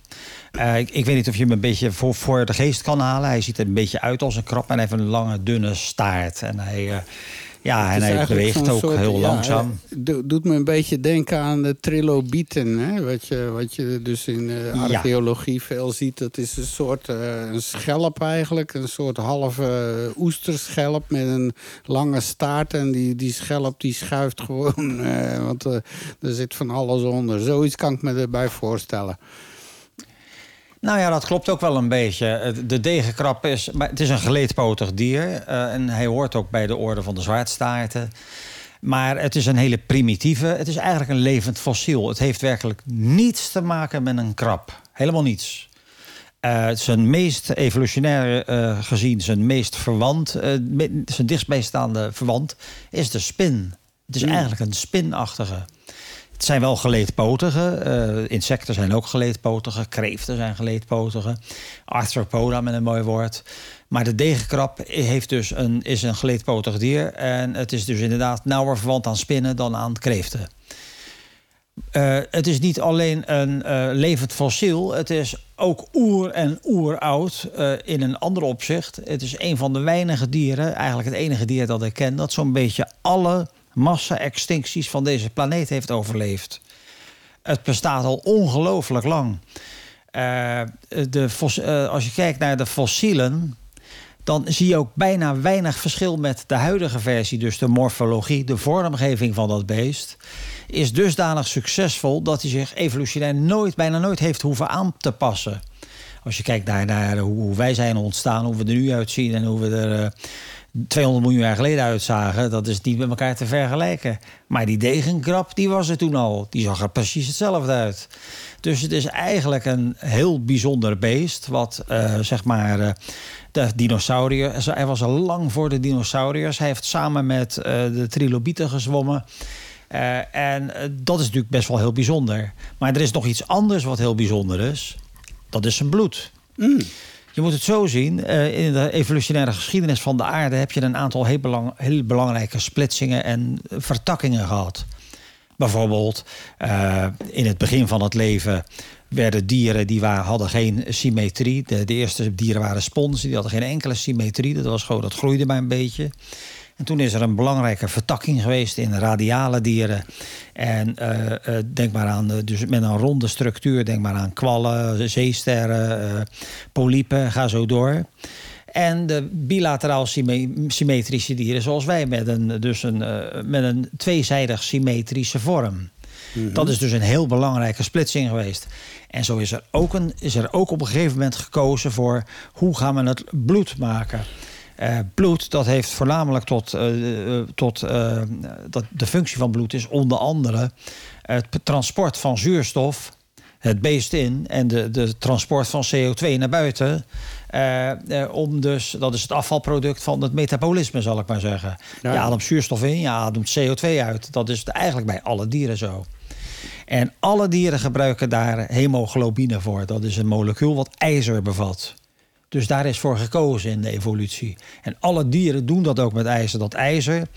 Ik, weet niet of je hem een beetje voor, voor de geest kan halen. Hij ziet er een beetje uit als een krab en heeft een lange, dunne staart. En hij, ja, en Het hij beweegt ook soort- heel ja, langzaam. eh, do- doet me een beetje denken aan de trilobieten. Hè? Wat, je, wat je dus in Ja. archeologie veel ziet. Dat is een soort eh, een schelp eigenlijk. Een soort halve oesterschelp met een lange staart. En die, die schelp die schuift gewoon. eh, want eh, er zit van alles onder. Zoiets kan ik me erbij voorstellen. Nou ja, dat klopt ook wel een beetje. De degenkrab is, maar het is een geleedpotig dier. eh, en hij hoort ook bij de orde van de zwaardstaarten. Maar het is een hele primitieve. Het is eigenlijk een levend fossiel. Het heeft werkelijk niets te maken met een krab. Helemaal niets. Eh, zijn meest evolutionair eh, gezien, zijn meest verwant, zijn dichtstbijstaande verwant, is de spin. Het is eigenlijk een spinachtige. Het zijn wel geleedpotige. eh, insecten zijn ook geleedpotige. Kreeften zijn geleedpotige. Arthropoda met een mooi woord. Maar de degenkrab heeft dus een, is een geleedpotig dier. En het is dus inderdaad nauwer verwant aan spinnen dan aan kreeften. Eh, het is niet alleen een eh, levend fossiel. Het is ook oer- en oeroud eh, in een ander opzicht. Het is een van de weinige dieren, eigenlijk het enige dier dat ik ken... dat zo'n beetje alle massa-extincties van deze planeet heeft overleefd. Het bestaat al ongelooflijk lang. Eh, de eh, als je kijkt naar de fossielen... dan zie je ook bijna weinig verschil met de huidige versie. Dus de morfologie, de vormgeving van dat beest... is dusdanig succesvol dat hij zich evolutionair nooit, bijna nooit heeft hoeven aan te passen. Als je kijkt naar, naar hoe, hoe wij zijn ontstaan, hoe we er nu uitzien... en hoe we er eh, 200 miljoen jaar geleden uitzagen, dat is niet met elkaar te vergelijken. Maar die degenkrab, die was er toen al. Die zag er precies hetzelfde uit. Dus het is eigenlijk een heel bijzonder beest, wat eh, zeg maar. eh, de dinosauriërs. Hij was al lang voor de dinosauriërs. Hij heeft samen met eh, de trilobieten gezwommen. En dat is natuurlijk best wel heel bijzonder. Maar er is nog iets anders wat heel bijzonder is. Dat is zijn bloed. Je moet het zo zien. eh, in de evolutionaire geschiedenis van de aarde heb je een aantal heel, belang, heel belangrijke splitsingen en vertakkingen gehad. Bijvoorbeeld eh, in het begin van het leven werden dieren die waren, hadden geen symmetrie. De, de eerste dieren waren sponsen, die hadden geen enkele symmetrie. Dat was gewoon, dat groeide maar een beetje. En toen is er een belangrijke vertakking geweest in radiale dieren. En eh, eh, denk maar aan, eh, dus met een ronde structuur, denk maar aan kwallen, zeesterren, polypen, ga zo door. En de bilateraal symme- symmetrische dieren, zoals wij, met een, dus een, met een tweezijdig symmetrische vorm. Dat is dus een heel belangrijke splitsing geweest. En zo is er, ook een, is er ook op een gegeven moment gekozen voor hoe gaan we het bloed maken. Eh, bloed, dat heeft voornamelijk tot, eh, eh, tot dat de functie van bloed is onder andere het transport van zuurstof, het beest in en de, de transport van CO2 naar buiten. Om dus, dat is het afvalproduct van het metabolisme, zal ik maar zeggen. Ja. Je ademt zuurstof in, je ademt CO2 uit. Dat is eigenlijk bij alle dieren zo. En alle dieren gebruiken daar hemoglobine voor. Dat is een molecuul wat ijzer bevat. Dus daar is voor gekozen in de evolutie. En alle dieren doen dat ook met ijzer. Dat ijzer,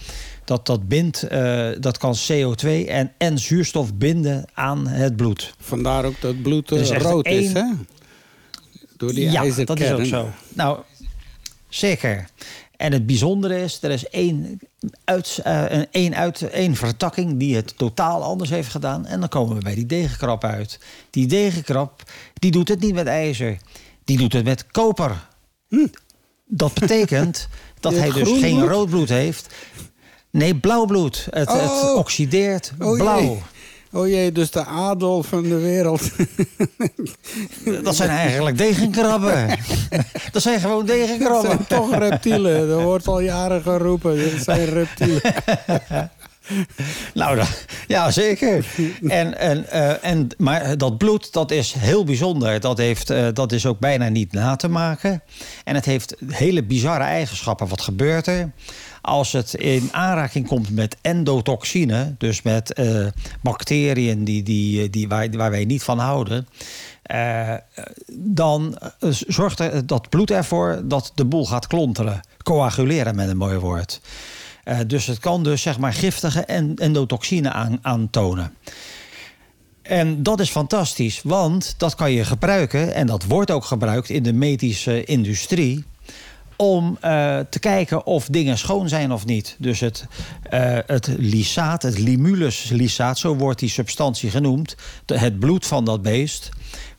dat, dat bindt, eh, dat kan CO2 en, en zuurstof binden aan het bloed. Vandaar ook dat bloed eh, rood is, hè? Door die ja, ijzerkern. dat is ook zo. Nou, zeker. En het bijzondere is, er is één, uit, een- één, uit, één vertakking die het totaal anders heeft gedaan. En dan komen we bij die degenkrab uit. Die degenkrab, die doet het niet met ijzer. Die doet het met koper. Dat betekent dat hij dus geen bloed? rood bloed heeft. Nee, blauw bloed. Het, het Oh. oxideert Oh, blauw. jee. Oh jee, dus de adel van de wereld. Dat zijn eigenlijk degenkrabben. dat zijn gewoon Dat degenkrabben. zijn toch reptielen. Er wordt al jaren geroepen. Dit zijn reptielen. Nou, ja, zeker. En, en, eh, en, maar dat bloed, dat is heel bijzonder. Dat, heeft, eh, dat is ook bijna niet na te maken. En het heeft hele bizarre eigenschappen. Wat gebeurt er? Als het in aanraking komt met endotoxine... dus met eh, bacteriën die, die, die, waar, waar wij niet van houden... dan zorgt er, dat bloed ervoor dat de boel gaat klonteren. Coaguleren met een mooi woord. Eh, dus het kan dus zeg maar giftige en endotoxine aan, aantonen. En dat is fantastisch, want dat kan je gebruiken, en dat wordt ook gebruikt in de medische industrie, om eh, te kijken of dingen schoon zijn of niet. Dus het, eh, het lysaat, het limulus lysaat, zo wordt die substantie genoemd, het bloed van dat beest,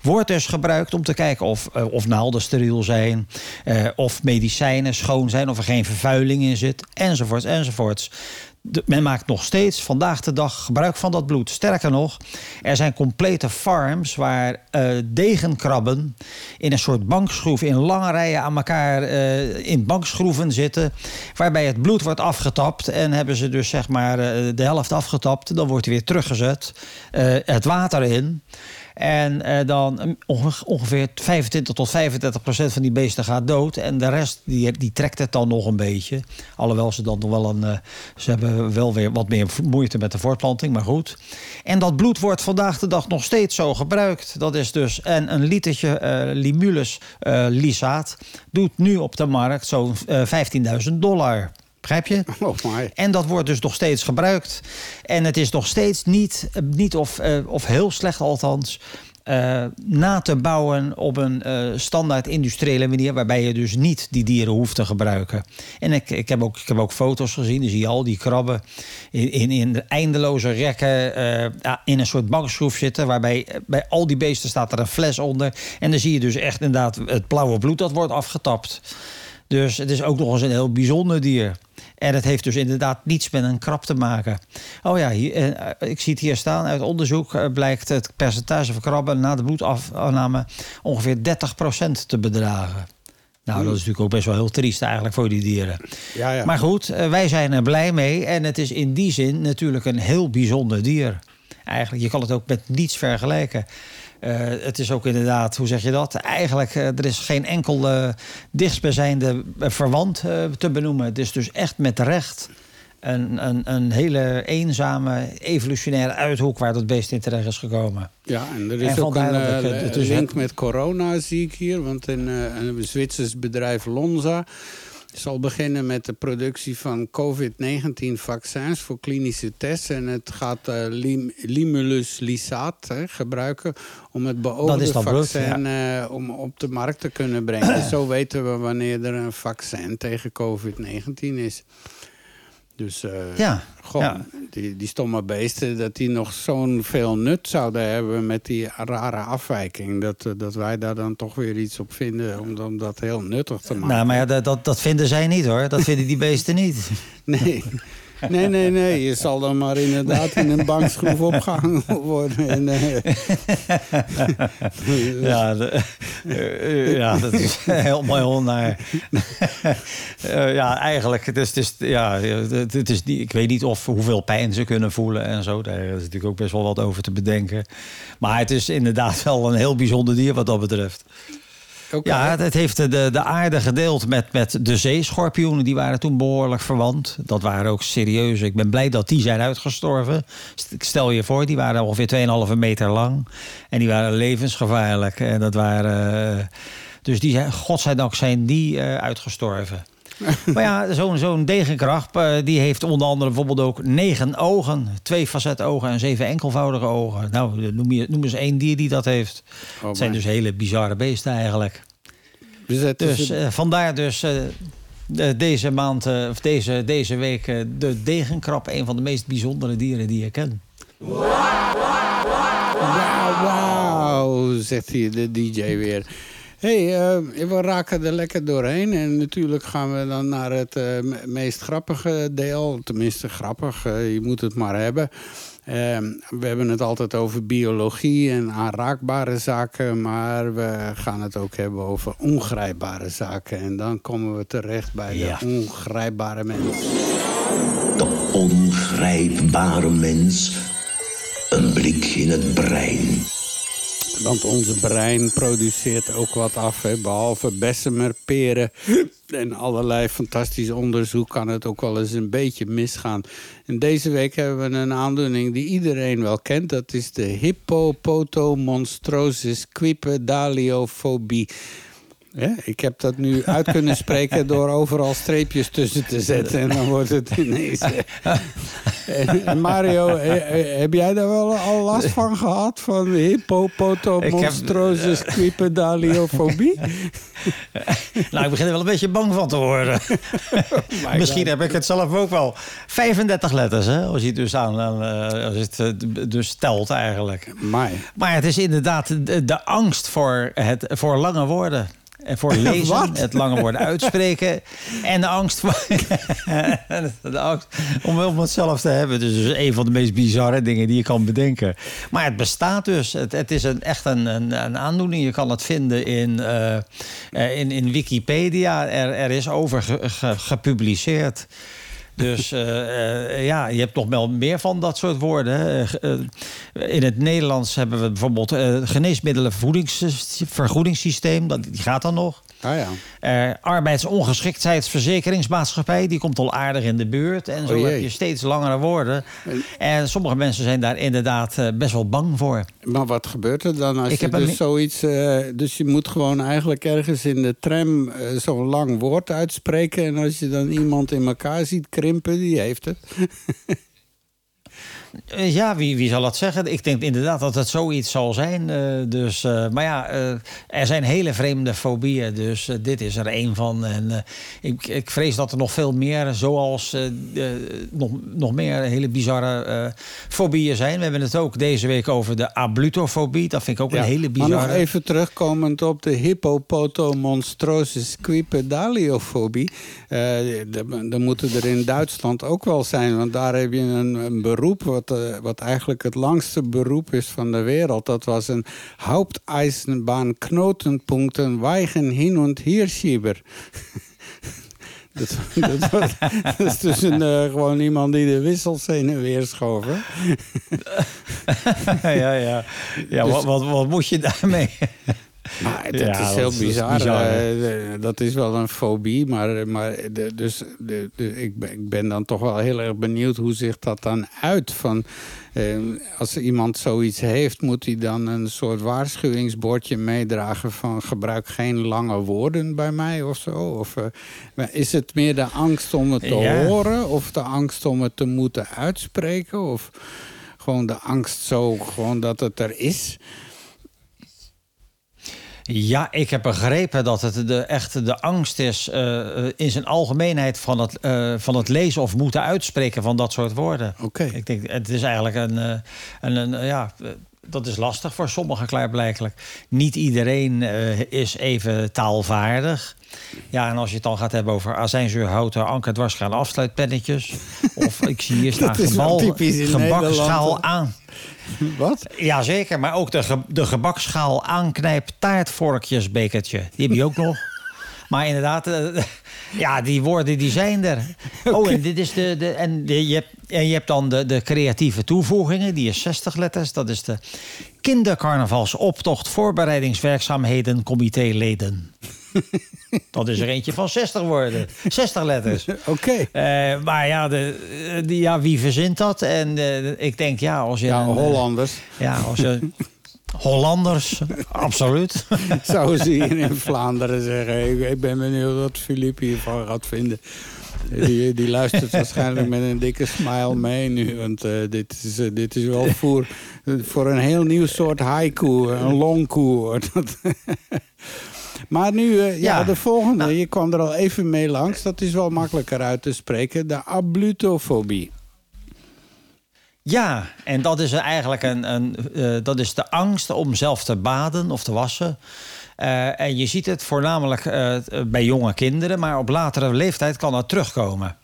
wordt dus gebruikt om te kijken of, eh, of naalden steriel zijn, eh, of medicijnen schoon zijn, of er geen vervuiling in zit, enzovoorts, enzovoorts. Men maakt nog steeds vandaag de dag gebruik van dat bloed. Sterker nog, er zijn complete farms waar eh, degenkrabben in een soort bankschroef in lange rijen aan elkaar in bankschroeven zitten, waarbij het bloed wordt afgetapt en hebben ze dus zeg maar de helft afgetapt, dan wordt hij weer teruggezet, het water in. En eh, dan onge- ongeveer 25 tot 35 procent van die beesten gaat dood. En de rest die, die trekt het dan nog een beetje. Alhoewel ze dan nog wel een. eh, ze hebben wel weer wat meer moeite met de voortplanting, maar goed. En dat bloed wordt vandaag de dag nog steeds zo gebruikt. Dat is dus. En een litertje eh, Limulus eh, lysaat doet nu op de markt zo'n eh 15.000 dollar. Begrijp je? Oh. En dat wordt dus nog steeds gebruikt. En het is nog steeds niet, eh, niet of, eh, of heel slecht althans... eh, na te bouwen op een standaard industriële manier... waarbij je dus niet die dieren hoeft te gebruiken. En ik, ik, heb, ook, ik heb ook foto's gezien. Dan zie je al die krabben in, in, in de eindeloze rekken... in een soort bankschroef zitten... waarbij bij al die beesten staat er een fles onder. En dan zie je dus echt inderdaad het blauwe bloed dat wordt afgetapt. Dus het is ook nog eens een heel bijzonder dier. En het heeft dus inderdaad niets met een krab te maken. Oh ja, hier, eh, ik zie het hier staan. Uit onderzoek eh, blijkt het percentage van krabben na de bloedafname ongeveer 30% te bedragen. Nou, dat is natuurlijk ook best wel heel triest eigenlijk voor die dieren. Ja, ja. Maar goed, eh, wij zijn er blij mee. En het is in die zin natuurlijk een heel bijzonder dier. Eigenlijk, je kan het ook met niets vergelijken. Eh, het is ook inderdaad, hoe zeg je dat? Eigenlijk, eh, er is geen enkel eh, dichtstbijzijnde verwant te benoemen. Het is dus echt met recht een, een, een hele eenzame evolutionaire uithoek waar dat beest in terecht is gekomen. Ja, en er En is ook een dus link met corona, zie ik hier. Want in, een Zwitsers bedrijf Lonza zal beginnen met de productie van COVID-19-vaccins voor klinische tests. En het gaat eh, lim, limulus lysaat hè, gebruiken om het beoogde vaccin eh, om op de markt te kunnen brengen. Dus zo weten we wanneer er een vaccin tegen COVID-19 is. Dus eh, Ja, Goh, ja. die, die stomme beesten, dat die nog zo'n veel nut zouden hebben met die rare afwijking. Dat, eh, dat wij daar dan toch weer iets op vinden om, om dat heel nuttig te maken. Nou, maar ja, dat, dat, dat vinden zij niet hoor. Dat vinden die beesten niet. Nee. Nee, nee, nee. Je zal dan maar inderdaad in een bankschroef opgehangen worden. En, eh, Ja, eh, ja dat is helemaal naar. Eh, ja, eigenlijk. Het is, ja, het, is ik weet niet of hoeveel pijn ze kunnen voelen en zo. Daar is natuurlijk ook best wel wat over te bedenken. Maar het is inderdaad wel een heel bijzonder dier wat dat betreft. Ja, het, heeft de, de aarde gedeeld met, met de zeeschorpioenen. Die waren toen behoorlijk verwant. Dat waren ook serieus. Ik ben blij dat die zijn uitgestorven. St- Stel je voor, die waren ongeveer 2,5 meter lang. En die waren levensgevaarlijk. En dat waren... eh, dus die, zijn- godzijdank zijn die eh, uitgestorven. maar ja, zo'n zo'n degenkrab, eh, die heeft onder andere bijvoorbeeld ook negen ogen. Twee facetogen en zeven enkelvoudige ogen. Nou, noem, je, noem eens één dier die dat heeft. Oh, het zijn dus hele bizarre beesten eigenlijk. Dus het is Dus eh, vandaar dus eh, de- deze maand, of deze, deze week, de degenkrab. Een van de meest bijzondere dieren die je ken. Wauw, wauw, zegt hier de DJ weer. Hey, eh, we raken er lekker doorheen. En natuurlijk gaan we dan naar het eh, me- meest grappige deel. Tenminste, grappig, eh, je moet het maar hebben. Eh, we hebben het altijd over biologie en aanraakbare zaken. Maar we gaan het ook hebben over ongrijpbare zaken. En dan komen we terecht bij Ja. de ongrijpbare mens. De ongrijpbare mens. Een blik in het brein. Want onze brein produceert ook wat af. Behalve bessemer, peren en allerlei fantastisch onderzoek... kan het ook wel eens een beetje misgaan. En deze week hebben we een aandoening die iedereen wel kent. Dat is de hippopotomonstrosis quipedaliofobie. Ja, ik heb dat nu uit kunnen spreken door overal streepjes tussen te zetten. En dan wordt het ineens... En, en Mario, eh, eh, heb jij daar wel al last van gehad? Van hippopotomonstrosis quipedaliofobie? Nou, ik begin er wel een beetje bang van te worden. Misschien heb ik het zelf ook wel. 35 letters, hè? Als je het dus aan, eh, als je het eh, dus telt eigenlijk. Maar Maar het is inderdaad de, de angst voor, het, voor lange woorden. En voor lezen, Wat? het lange woorden uitspreken. En de angst, de angst om, om het zelf te hebben. Dus is een van de meest bizarre dingen die je kan bedenken. Maar het bestaat dus. Het, het is een, echt een, een, een aandoening. Je kan het vinden in, eh, eh, in, in Wikipedia. Er, er is over ge- ge- gepubliceerd. Dus eh, eh, ja, je hebt nog wel meer van dat soort woorden. Eh, in het Nederlands hebben we bijvoorbeeld uh, geneesmiddelenvergoedingssysteem. Dat, die gaat dan nog. Ah ja. Uh, arbeidsongeschiktheidsverzekeringsmaatschappij, die komt al aardig in de buurt. En zo Oh heb je steeds langere woorden. En sommige mensen zijn daar inderdaad uh, best wel bang voor. Maar wat gebeurt er dan als Ik je een dus zoiets... eh, dus je moet gewoon eigenlijk ergens in de tram eh, zo'n lang woord uitspreken... en als je dan iemand in elkaar ziet krimpen, die heeft het. Uh, ja, wie, wie zal dat zeggen? Ik denk inderdaad dat het zoiets zal zijn. Uh, dus, uh, maar ja, er zijn hele vreemde fobieën. Dus dit is er één van. En ik, ik vrees dat er nog veel meer, zoals nog, nog meer hele bizarre fobieën zijn. We hebben het ook deze week over de ablutofobie. Dat vind ik ook Ja, een hele Maar bizarre. nog even terugkomend op de hippopotomonstrosis quipedaliofobie. Eh, dan moeten er in Duitsland ook wel zijn. Want daar heb je een, een beroep wat wat, eh, wat eigenlijk het langste beroep is van de wereld. Dat was een Haupteisenbahn Knotenpunkten Weigen hin und her schieber. Dat, dat, was, dat is dus een, eh, gewoon iemand die de wissels heen en weer schoof. ja, ja. ja Dus- wat, wat, wat moet je daarmee? Maar dat Ja, is heel bizar. dat is bizar, Eh, dat is wel een fobie. Maar, maar de, dus, de, de- ik, ben, ik ben dan toch wel heel erg benieuwd hoe zich dat dan uit. Van, eh, als iemand zoiets heeft, moet hij dan een soort waarschuwingsbordje meedragen van gebruik geen lange woorden bij mij of zo? Of eh, is het meer de angst om het te Ja. horen of de angst om het te moeten uitspreken? Of gewoon de angst zo gewoon dat het er is? Ja, ik heb begrepen dat het de, echt de angst is eh, eh, in zijn algemeenheid van het, eh, van het lezen of moeten uitspreken van dat soort woorden. Oké. Ik denk, het is eigenlijk een, een, een ja, dat is lastig voor sommigen klaarblijkelijk. Niet iedereen is even taalvaardig. Ja, en als je het dan gaat hebben over azijnzuur, houten, anker, dwarsgaan, afsluitpennetjes. of ik zie hier staan gebal, gebakschaal aan. Wat? Jazeker, maar ook de, ge, de gebakschaal aanknijp taartvorkjesbekertje. Die heb je ook nog. Maar inderdaad, eh, ja, die woorden die zijn er. Oh, en dit is de. de en, de, je hebt, en je hebt dan de, de creatieve toevoegingen, die is 60 letters. Dat is de kindercarnavalsoptocht voorbereidingswerkzaamheden comitéleden. Dat is er eentje van 60 woorden. 60 letters. Oké. Eh, maar ja, de, die, ja, wie verzint dat? En eh, ik denk, ja, als je... Ja, een, eh, Hollanders. ja, als je... Hollanders, absoluut. Zouden ze hier in Vlaanderen zeggen. Ik, ben benieuwd wat Filip hiervan gaat vinden. Die, die luistert waarschijnlijk met een dikke smile mee nu. Want dit, is, dit is wel voor, voor een heel nieuw soort haiku. Een longku. Maar nu, eh, ja, Ja. de volgende. Je kwam er al even mee langs. Dat is wel makkelijker uit te spreken. De ablutofobie. Ja, en dat is eigenlijk een, een, eh, dat is de angst om zelf te baden of te wassen. Eh, en je ziet het voornamelijk bij jonge kinderen, maar op latere leeftijd kan dat terugkomen.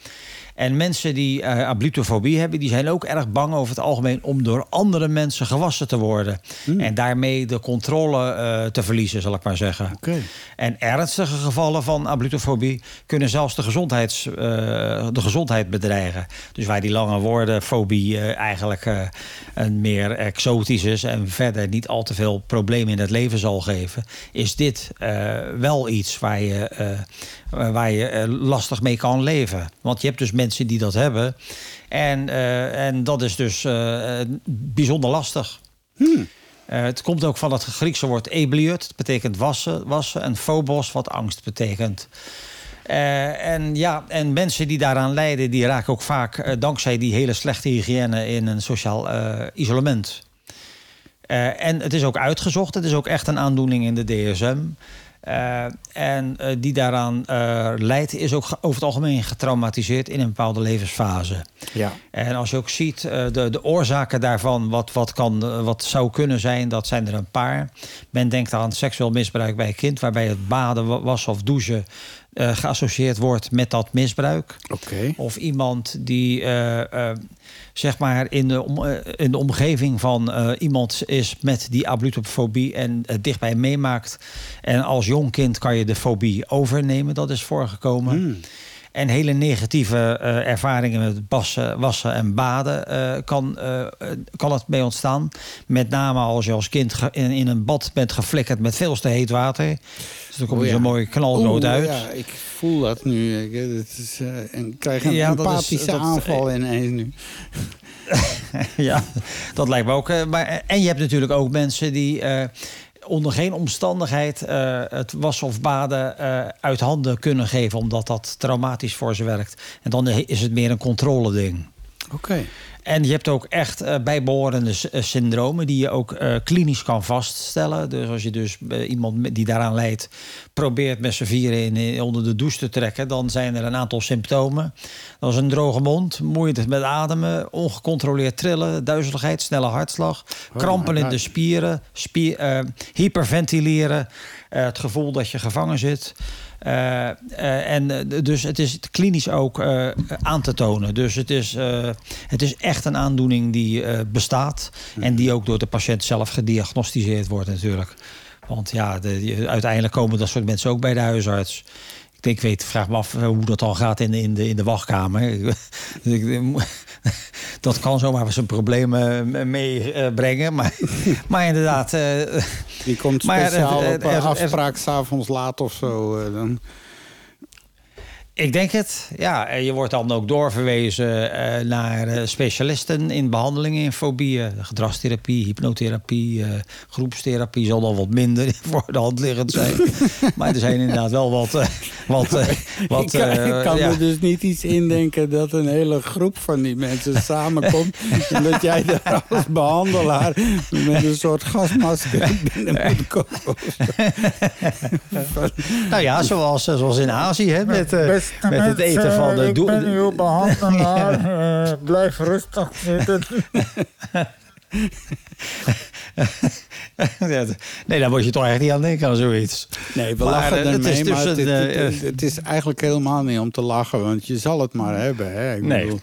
En mensen die eh ablutofobie hebben, die zijn ook erg bang over het algemeen om door andere mensen gewassen te worden. En daarmee de controle eh, te verliezen, zal ik maar zeggen. Oké. En ernstige gevallen van ablutofobie kunnen zelfs de, gezondheids, eh, de gezondheid bedreigen. Dus waar die lange woorden fobie eigenlijk een meer exotisch is en verder niet al te veel problemen in het leven zal geven, is dit wel iets waar je, waar je lastig mee kan leven. Want je hebt dus mensen die dat hebben. En, eh, en dat is dus eh, eh, bijzonder lastig. Eh, het komt ook van het Griekse woord ebliot. Dat betekent wassen, wassen. En phobos, wat angst betekent. En, ja, en mensen die daaraan lijden, die raken ook vaak dankzij die hele slechte hygiëne in een sociaal isolement. En het is ook uitgezocht. Het is ook echt een aandoening in de DSM. Eh, en eh, die daaraan eh, leidt, is ook over het algemeen getraumatiseerd in een bepaalde levensfase. Ja. En als je ook ziet, de, de oorzaken daarvan, wat, wat, kan, wat zou kunnen zijn, dat zijn er een paar. Men denkt aan seksueel misbruik bij een kind, waarbij het baden, wa- wassen of douchen eh, geassocieerd wordt met dat misbruik. Oké. Of iemand die eh, eh, zeg maar in de, om, in de omgeving van iemand is met die ablutofobie en het dichtbij meemaakt. En als jong kind kan je de fobie overnemen, dat is voorgekomen. En hele negatieve eh, ervaringen met wassen, wassen en baden eh, kan, eh, kan het mee ontstaan. Met name als je als kind in, in een bad bent geflikkerd met veel te heet water. Dus dan kom je Oh ja. zo mooi knalrood uit. Ja, ik voel dat nu. Ik, het is, en ik krijg een Ja, dat is- empathische dat- aanval ineens nu. ja, dat lijkt me ook. Maar, en je hebt natuurlijk ook mensen die onder geen omstandigheid eh, het wassen of baden eh, uit handen kunnen geven, omdat dat traumatisch voor ze werkt. En dan is het meer een controleding. Oké. En je hebt ook echt eh, bijbehorende eh, syndromen die je ook eh, klinisch kan vaststellen. Dus als je dus iemand die daaraan lijdt probeert met z'n vieren in, onder de douche te trekken, dan zijn er een aantal symptomen. Dat is een droge mond, moeite met ademen, ongecontroleerd trillen, duizeligheid, snelle hartslag, krampen in de spieren, spier, hyperventileren, het gevoel dat je gevangen zit. Eh, eh, en eh, dus het is klinisch ook aan te tonen. Dus het is, het is echt een aandoening die bestaat. En die ook door de patiënt zelf gediagnosticeerd wordt natuurlijk. Want ja, de, uiteindelijk komen dat soort mensen ook bij de huisarts. Ik weet, vraag me af eh, hoe dat dan gaat in de, in de, in de wachtkamer. Dat kan zomaar zijn problemen meebrengen. maar, maar inderdaad, eh, Die komt Maar, eh, speciaal eh, op eh, afspraak s'avonds laat of zo. eh, dan. Ik denk het. Ja, en je wordt dan ook doorverwezen eh, naar eh, specialisten in behandelingen in fobieën. Gedragstherapie, hypnotherapie, eh, groepstherapie zal dan wat minder voor de hand liggend zijn. maar er zijn inderdaad wel wat... wat, wat ik kan, ik kan ja. me dus niet iets indenken dat een hele groep van die mensen samenkomt. en dat jij daar als behandelaar met een soort gasmasker binnen moet komen. Nou ja, zoals, zoals in Azië, hè, met, met het eten van de... Ik ben uw behandelaar. Eh, blijf rustig zitten. Nee, daar moet je toch echt niet aan denken aan zoiets. Nee, we Maar, lachen het ermee, is dus maar het, een, het- eh, het- het is eigenlijk helemaal niet om te lachen. Want je zal het maar hebben. Hè? Ik Nee. bedoel,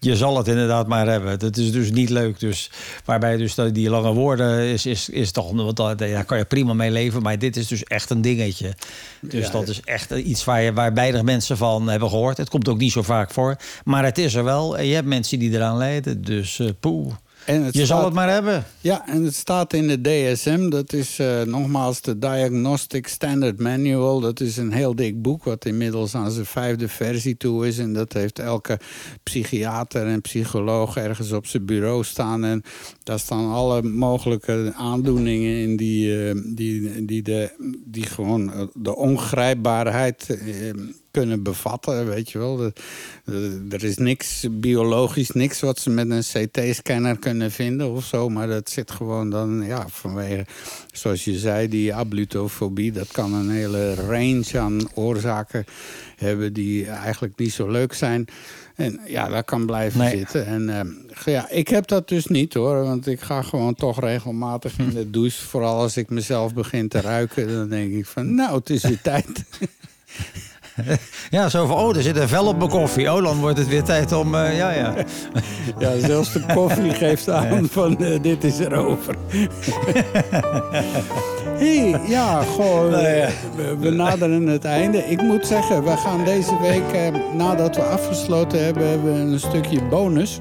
Je zal het inderdaad maar hebben. Dat is dus niet leuk. Dus, waarbij dus die lange woorden is, is, is toch... Want daar kan je prima mee leven. Maar dit is dus echt een dingetje. Dus Ja. dat is echt iets waar, je, waar weinig mensen van hebben gehoord. Het komt ook niet zo vaak voor. Maar het is er wel. En je hebt mensen die eraan lijden. Dus eh poeh. En het Je zal het maar hebben. Ja, en het staat in de DSM. Dat is eh, nogmaals de Diagnostic Standard Manual. Dat is een heel dik boek wat inmiddels aan zijn vijfde versie toe is. En dat heeft elke psychiater en psycholoog ergens op zijn bureau staan. En daar staan alle mogelijke aandoeningen in die, eh, die, die, de, die gewoon eh, de ongrijpbaarheid kunnen bevatten, weet je wel. De- de- er is niks biologisch, niks wat ze met een CT-scanner kunnen vinden of zo. Maar dat zit gewoon dan, ja, vanwege, zoals je zei, die ablutofobie. Dat kan een hele range aan oorzaken hebben die eigenlijk niet zo leuk zijn. En ja, dat kan blijven Nee. zitten. En eh, ja, ik heb dat dus niet hoor. Want ik ga gewoon toch regelmatig in de douche. Vooral als ik mezelf begin te ruiken. Dan denk ik van, nou, het is weer tijd. Ja, zo van, oh, er zit een vel op mijn koffie. Oh, dan wordt het weer tijd om... eh, ja, ja. Ja, zelfs de koffie geeft aan van eh, dit is erover. hey, ja, goh, eh, we, we naderen het einde. Ik moet zeggen, we gaan deze week, eh, nadat we afgesloten hebben, hebben we een stukje bonus.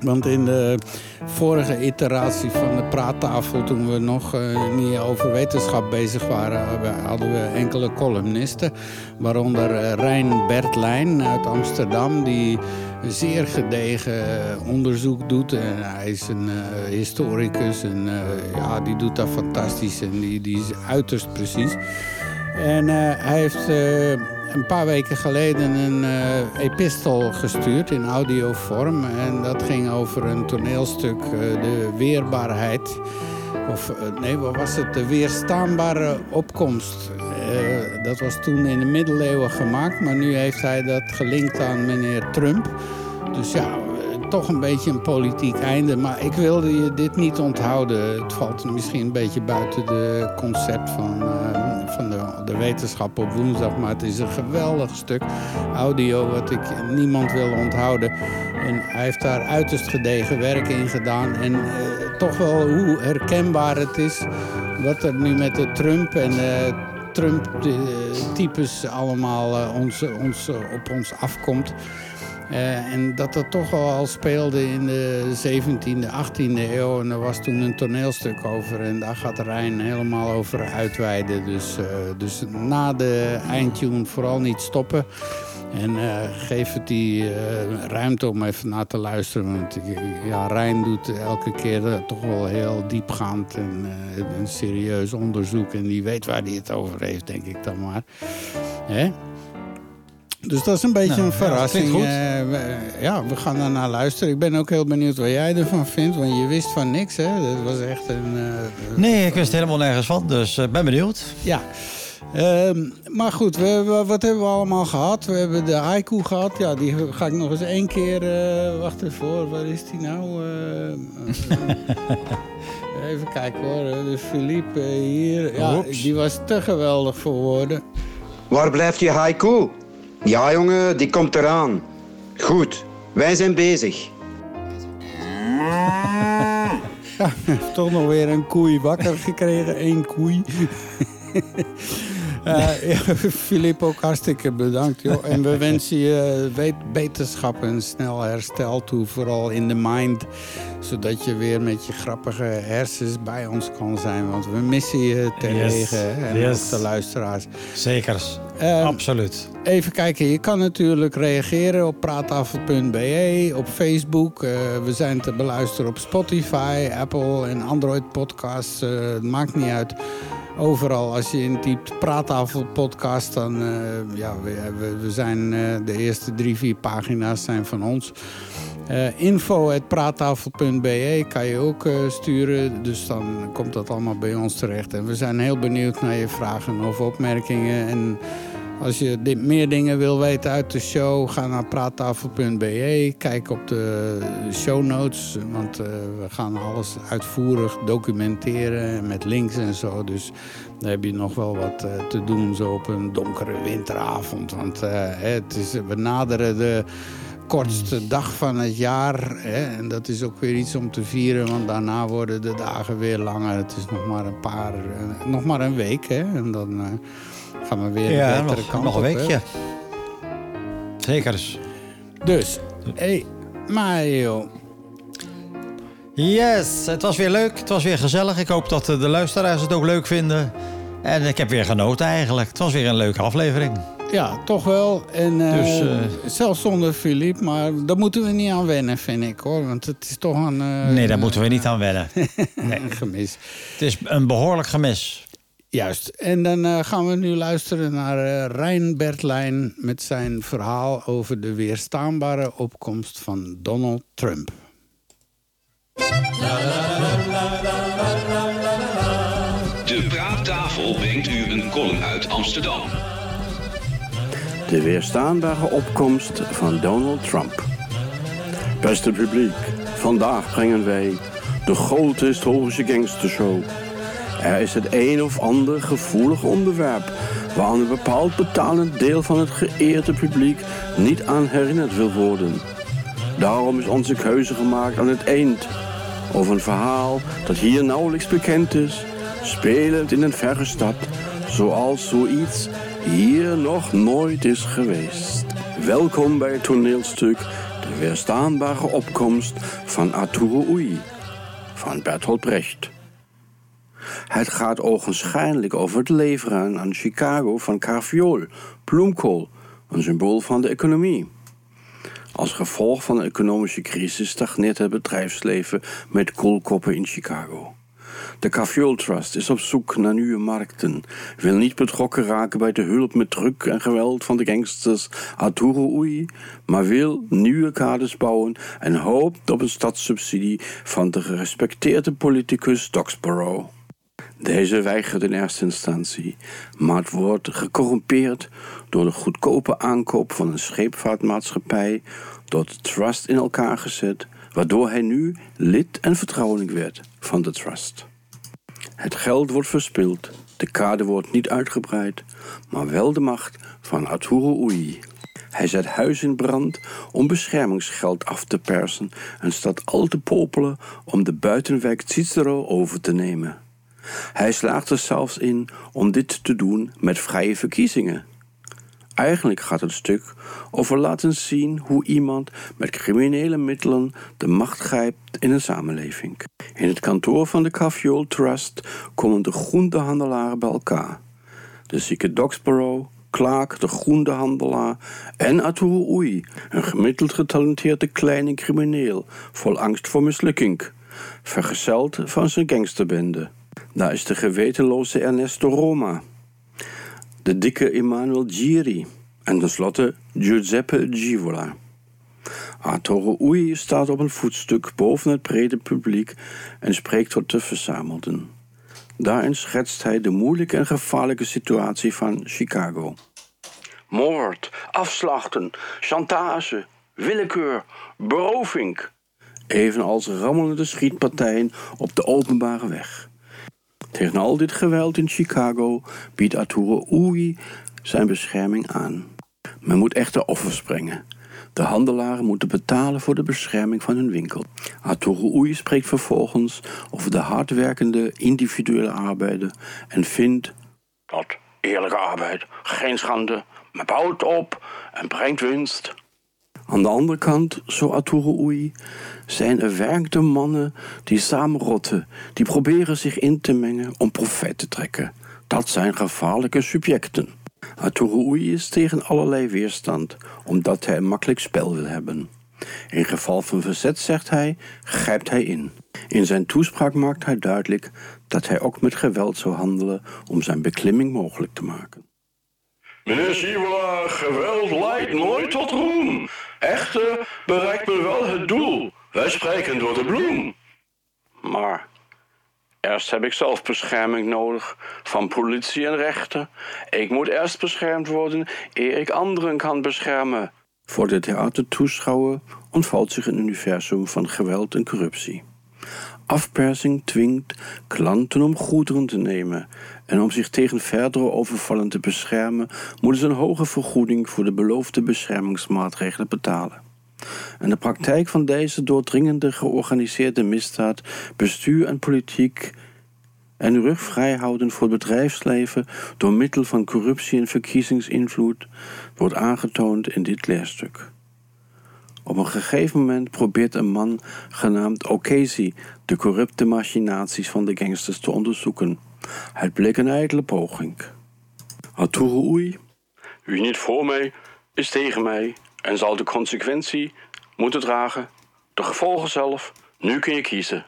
Want in de vorige iteratie van de praattafel, toen we nog eh, niet over wetenschap bezig waren, hadden we enkele columnisten. Waaronder eh, Rijn Bertlijn uit Amsterdam, die zeer gedegen eh, onderzoek doet. En hij is een historicus en ja, die doet dat fantastisch en die, die is uiterst precies. En hij heeft een paar weken geleden een eh, epistel gestuurd in audiovorm. En dat ging over een toneelstuk, eh, de weerbaarheid. Of eh, nee, wat was het? De weerstaanbare opkomst. Dat was toen in de middeleeuwen gemaakt, maar nu heeft hij dat gelinkt aan meneer Trump. Dus ja, toch een beetje een politiek einde. Maar ik wilde je dit niet onthouden. Het valt misschien een beetje buiten de concept van, eh, van de, de wetenschap op woensdag. Maar het is een geweldig stuk audio wat ik niemand wil onthouden. En hij heeft daar uiterst gedegen werk in gedaan. En eh, toch wel hoe herkenbaar het is wat er nu met de Trump en Trump-types allemaal eh, ons, ons, eh, op ons afkomt. Eh, en dat dat toch al speelde in de 17e, 18e eeuw. En er was toen een toneelstuk over. En daar gaat Rijn helemaal over uitweiden. Dus, eh, dus na de eindtune vooral niet stoppen. En eh, geef het die ruimte om even naar te luisteren. Want ja, Rijn doet elke keer toch wel heel diepgaand en een serieus onderzoek. En die weet waar hij het over heeft, denk ik dan maar. Hè? Dus dat is een beetje Nou, een ja, verrassing. goed. Eh, we, ja, we gaan daarna luisteren. Ik ben ook heel benieuwd wat jij ervan vindt. Want je wist van niks, hè? Dat was echt een... eh, Nee, ik wist helemaal nergens van. Dus ik ben benieuwd. ja. Ehm, maar goed, we, we- wat hebben we allemaal gehad? We hebben de haiku gehad. Ja, die ga ik nog eens één keer... eh wacht even hoor, waar is die nou? Eh, eh, even kijken hoor. De Philippe eh, hier. Ja, Oeps. die was te geweldig voor woorden. Waar blijft je haiku? Ja, jongen, die komt eraan. Goed, wij zijn bezig. Ja, toch nog weer een koei wakker gekregen. Eén koei. Eh, Filip, ook hartstikke bedankt. Joh. En we wensen je weet- beterschap en snel herstel toe. Vooral in de mind. Zodat je weer met je grappige hersens bij ons kan zijn. Want we missen je terdege. Yes. En Yes. ook de luisteraars. Zeker. Eh, Absoluut. Even kijken, je kan natuurlijk reageren op praattafel.be, op Facebook. Eh, we zijn te beluisteren op Spotify, Apple en Android podcasts. Eh, het maakt niet uit. Overal, als je intypt praattafel podcast, dan uh, ja, we, we, zijn uh, de eerste drie, vier pagina's zijn van ons. Uh, info.praattafel.be kan je ook sturen. Dus dan komt dat allemaal bij ons terecht. En we zijn heel benieuwd naar je vragen of opmerkingen. En als je meer dingen wil weten uit de show, ga naar praattafel.be. Kijk op de show notes, want uh, we gaan alles uitvoerig documenteren met links en zo. Dus daar heb je nog wel wat uh, te doen zo op een donkere winteravond. Want uh, het is, we naderen de kortste dag van het jaar. En dat is ook weer iets om te vieren, want daarna worden de dagen weer langer. Het is nog maar een paar, nog maar een week. En dan gaan we weer ja, een betere nog, kant nog een weekje. Zeker. Dus, hé, hey, Mario. Yes, het was weer leuk. Het was weer gezellig. Ik hoop dat de luisteraars het ook leuk vinden. En ik heb weer genoten eigenlijk. Het was weer een leuke aflevering. Ja, toch wel. En, uh, Dus, uh, zelfs zonder Filip, maar daar moeten we niet aan wennen, vind ik hoor. Want het is toch een. Uh, nee, daar moeten we niet aan wennen. nee. een gemis. Het is een behoorlijk gemis. Juist. En dan uh, gaan we nu luisteren naar uh, Rijn Bertlijn met zijn verhaal over de weerstaanbare opkomst van Donald Trump. De praattafel brengt u een column uit Amsterdam. De weerstaanbare opkomst van Donald Trump. Beste publiek, vandaag brengen wij de grote historische gangstershow. Er is het een of ander gevoelig onderwerp waaraan een bepaald betalend deel van het geëerde publiek niet aan herinnerd wil worden. Daarom is onze keuze gemaakt aan het eind. Over een verhaal dat hier nauwelijks bekend is, spelend in een verre stad, zoals zoiets hier nog nooit is geweest. Welkom bij het toneelstuk De weerstaanbare opkomst van Arturo Ui van Bertolt Brecht. Het gaat ogenschijnlijk over het leveren aan Chicago van carviool, bloemkool, een symbool van de economie. Als gevolg van de economische crisis stagneert het bedrijfsleven met koolkoppen in Chicago. De Carviool Trust is op zoek naar nieuwe markten, wil niet betrokken raken bij de hulp met druk en geweld van de gangsters Arturo Ui, maar wil nieuwe kaders bouwen en hoopt op een stadssubsidie van de gerespecteerde politicus Doxborough. Deze weigert in eerste instantie, maar het wordt gecorrumpeerd door de goedkope aankoop van een scheepvaartmaatschappij, door de trust in elkaar gezet, waardoor hij nu lid en vertrouweling werd van de trust. Het geld wordt verspild, de kade wordt niet uitgebreid, maar wel de macht van Arturo Ui. Hij zet huis in brand om beschermingsgeld af te persen en staat al te popelen om de buitenwijk Cicero over te nemen. Hij slaagt er zelfs in om dit te doen met vrije verkiezingen. Eigenlijk gaat het stuk over laten zien hoe iemand met criminele middelen de macht grijpt in een samenleving. In het kantoor van de Caviool Trust komen de groentehandelaren bij elkaar. De zieke Doxborough, Clark, de groentehandelaar en Arturo Ui, een gemiddeld getalenteerde kleine crimineel vol angst voor mislukking, vergezeld van zijn gangsterbende. Daar is de gewetenloze Ernesto Roma, de dikke Emmanuel Giri en tenslotte Giuseppe Givola. Arturo Ui staat op een voetstuk boven het brede publiek en spreekt tot de verzamelden. Daarin schetst hij de moeilijke en gevaarlijke situatie van Chicago. Moord, afslachten, chantage, willekeur, beroving. Evenals rammelende schietpartijen op de openbare weg. Tegen al dit geweld in Chicago biedt Arturo Ui zijn bescherming aan. Men moet echter offers brengen. De handelaren moeten betalen voor de bescherming van hun winkel. Arturo Oei spreekt vervolgens over de hardwerkende individuele arbeider en vindt dat eerlijke arbeid geen schande, maar bouwt op en brengt winst. Aan de andere kant, zo Arturo Oei, zijn er werkende mannen die samen rotten, die proberen zich in te mengen om profijt te trekken. Dat zijn gevaarlijke subjecten. Arturo Oei is tegen allerlei weerstand, omdat hij een makkelijk spel wil hebben. In geval van verzet, zegt hij, grijpt hij in. In zijn toespraak maakt hij duidelijk dat hij ook met geweld zou handelen om zijn beklimming mogelijk te maken. Meneer Siewela, geweld leidt nooit tot roem. Echter bereikt men wel het doel. Wij spreken door de bloem. Maar eerst heb ik zelf bescherming nodig van politie en rechter. Ik moet eerst beschermd worden eer ik anderen kan beschermen. Voor de theatertoeschouwer ontvouwt zich een universum van geweld en corruptie. Afpersing dwingt klanten om goederen te nemen. En om zich tegen verdere overvallen te beschermen, moeten ze een hoge vergoeding voor de beloofde beschermingsmaatregelen betalen. En de praktijk van deze doordringende georganiseerde misdaad, bestuur en politiek en de rug vrij houden voor het bedrijfsleven door middel van corruptie en verkiezingsinvloed wordt aangetoond in dit leerstuk. Op een gegeven moment probeert een man genaamd O'Casey de corrupte machinaties van de gangsters te onderzoeken. Het bleek een ijdele poging. Arturo Oei, wie niet voor mij, is tegen mij en zal de consequentie moeten dragen. De gevolgen zelf, nu kun je kiezen.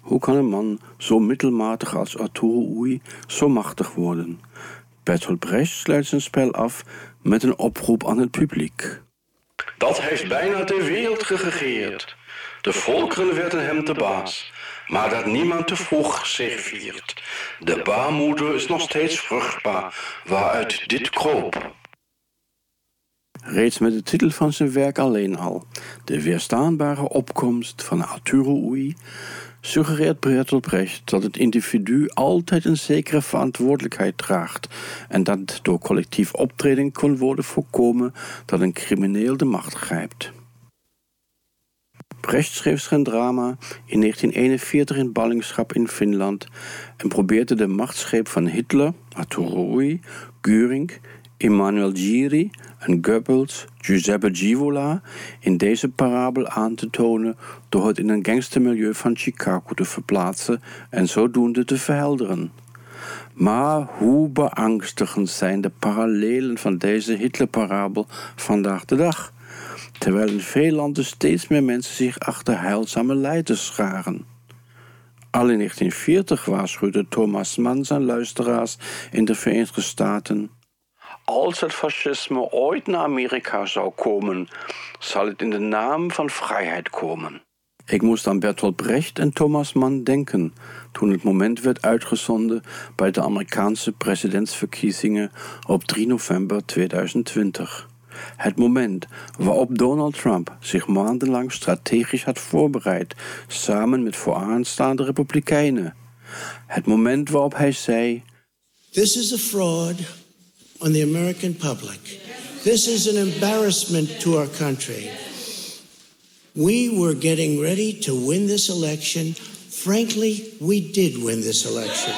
Hoe kan een man zo middelmatig als Arturo Oei zo machtig worden? Bertolt Brecht sluit zijn spel af met een oproep aan het publiek. Dat heeft bijna de wereld geregeerd. De volkeren werden hem te baas. Maar dat niemand te vroeg serveert. De baarmoeder is nog steeds vruchtbaar, waaruit dit kroop. Reeds met de titel van zijn werk alleen al, De weerstaanbare opkomst van Arturo Oei, suggereert Bertolt Brecht dat het individu altijd een zekere verantwoordelijkheid draagt en dat door collectief optreden kon worden voorkomen dat een crimineel de macht grijpt. Brecht schreef zijn drama in 1941 in ballingschap in Finland en probeerde de machtsgreep van Hitler, Arturo Oei, Göring, Emanuel Giri en Goebbels, Giuseppe Givola in deze parabel aan te tonen door het in een gangstermilieu van Chicago te verplaatsen en zodoende te verhelderen. Maar hoe beangstigend zijn de parallelen van deze Hitlerparabel vandaag de dag, terwijl in veel landen steeds meer mensen zich achter heilzame leiders scharen. Al in 1940 waarschuwde Thomas Mann zijn luisteraars in de Verenigde Staten. Als het fascisme ooit naar Amerika zou komen, zal het in de naam van vrijheid komen. Ik moest aan Bertolt Brecht en Thomas Mann denken toen het moment werd uitgezonden bij de Amerikaanse presidentsverkiezingen op 3 november 2020. Het moment waarop Donald Trump zich maandenlang strategisch had voorbereid, samen met vooraanstaande republikeinen. Het moment waarop hij zei: This is a fraud on the American public. This is an embarrassment to our country. We were getting ready to win this election. Frankly, we did win this election.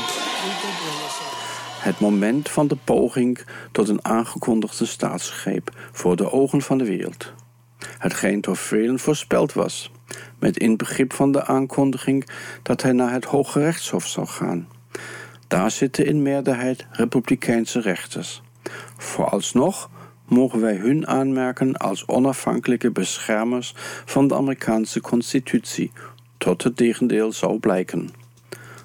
Het moment van de poging tot een aangekondigde staatsgreep voor de ogen van de wereld. Hetgeen door velen voorspeld was, met inbegrip van de aankondiging dat hij naar het Hoge Rechtshof zou gaan. Daar zitten in meerderheid republikeinse rechters. Vooralsnog mogen wij hun aanmerken als onafhankelijke beschermers van de Amerikaanse constitutie, tot het tegendeel zou blijken.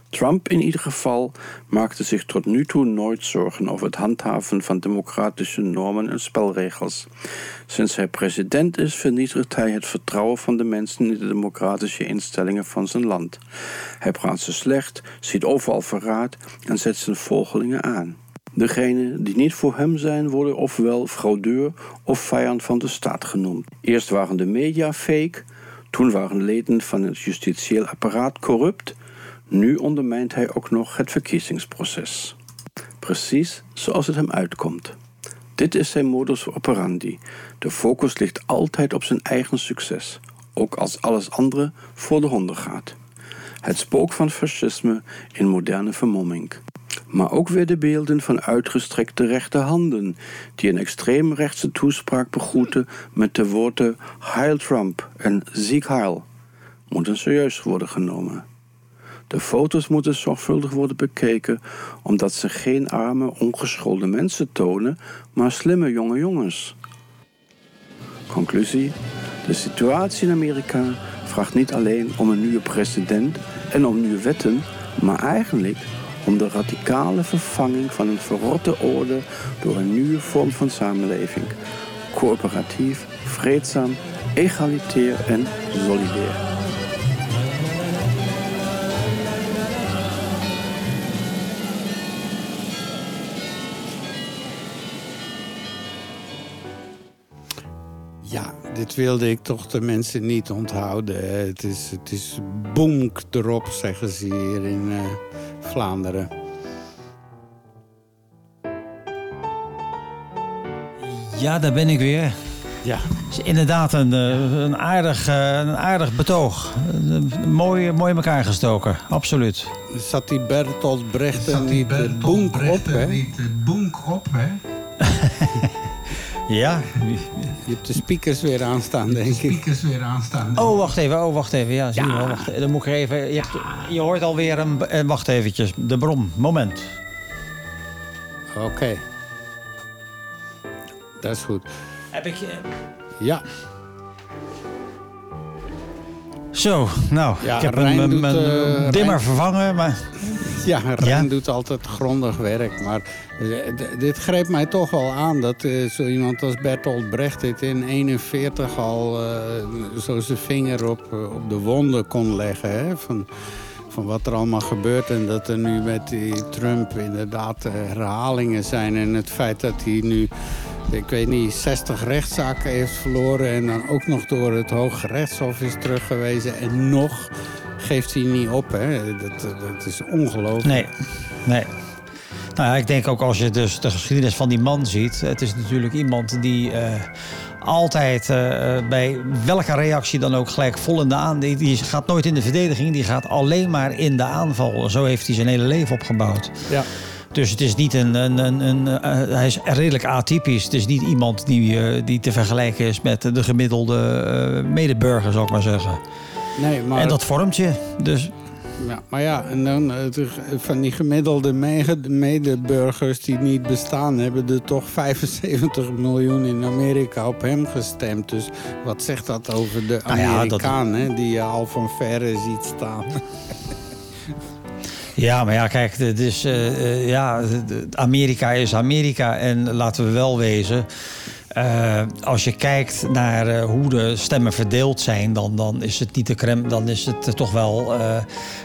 Trump in ieder geval maakte zich tot nu toe nooit zorgen over het handhaven van democratische normen en spelregels. Sinds hij president is, vernietigt hij het vertrouwen van de mensen in de democratische instellingen van zijn land. Hij praat ze slecht, ziet overal verraad en zet zijn volgelingen aan. Degenen die niet voor hem zijn, worden ofwel fraudeur of vijand van de staat genoemd. Eerst waren de media fake, toen waren leden van het justitieel apparaat corrupt, nu ondermijnt hij ook nog het verkiezingsproces. Precies zoals het hem uitkomt. Dit is zijn modus operandi. De focus ligt altijd op zijn eigen succes, ook als alles andere voor de honden gaat. Het spook van fascisme in moderne vermomming. Maar ook weer de beelden van uitgestrekte rechterhanden, die een extreemrechtse toespraak begroeten met de woorden Heil Trump en Ziek Heil, moeten serieus worden genomen. De foto's moeten zorgvuldig worden bekeken, omdat ze geen arme, ongeschoolde mensen tonen, maar slimme jonge jongens. Conclusie: De situatie in Amerika vraagt niet alleen om een nieuwe president en om nieuwe wetten, maar eigenlijk om de radicale vervanging van een verrotte orde door een nieuwe vorm van samenleving. Coöperatief, vreedzaam, egalitair en solidair. Dit wilde ik toch de mensen niet onthouden. Het is, het is boemk erop, zeggen ze hier in uh, Vlaanderen. Ja, daar ben ik weer. Ja. Het is inderdaad een, een, aardig, een aardig betoog. Mooi, mooi in elkaar gestoken, absoluut. Zat die Bertolt Brecht er niet boemk op, hè? Niet boemk op, hè? Ja. Je hebt de speakers weer aanstaan, denk ik. De speakers weer aanstaan. Oh, wacht even. Oh, wacht even. Ja, zie ja. Je, wacht, dan moet ik even... Je, hebt, je hoort alweer een... Wacht eventjes. De bron. Moment. Oké. Okay. Dat is goed. Heb ik... Ja. Zo, nou, ja, ik heb mijn, uh, dimmer Rijn... vervangen, maar... Ja, Rijn ja? doet altijd grondig werk. Maar dit greep mij toch wel aan dat uh, zo iemand als Bertolt Brecht dit in 41 al uh, zo zijn vinger op, op de wonden kon leggen. Hè? Van, van wat er allemaal gebeurt. En dat er nu met die Trump inderdaad herhalingen zijn. En het feit dat hij nu, ik weet niet, 60 rechtszaken heeft verloren. En dan ook nog door het Hoge Rechtshof is teruggewezen. En nog geeft hij niet op. Hè? Dat, dat is ongelooflijk. Nee, nee. Nou ja, ik denk ook als je dus de geschiedenis van die man ziet. Het is natuurlijk iemand die uh, altijd uh, bij welke reactie dan ook gelijk vol in de aan. Die, die, gaat nooit in de verdediging, die gaat alleen maar in de aanval. Zo heeft hij zijn hele leven opgebouwd. Ja. Dus het is niet een. een, een, een uh, hij is redelijk atypisch. Het is niet iemand die, uh, die te vergelijken is met de gemiddelde medeburger, zou ik maar zeggen. Nee, maar... En dat vormt je. Dus. Ja, maar ja, en dan van die gemiddelde medeburgers die niet bestaan, hebben er toch 75 miljoen in Amerika op hem gestemd. Dus wat zegt dat over de Amerikaan, nou ja, dat... hè, die je al van verre ziet staan? Ja, maar ja, kijk, dus, uh, ja, Amerika is Amerika. En laten we wel wezen. Uh, als je kijkt naar uh, hoe de stemmen verdeeld zijn, dan, dan is het niet de crème, dan is het uh, toch wel.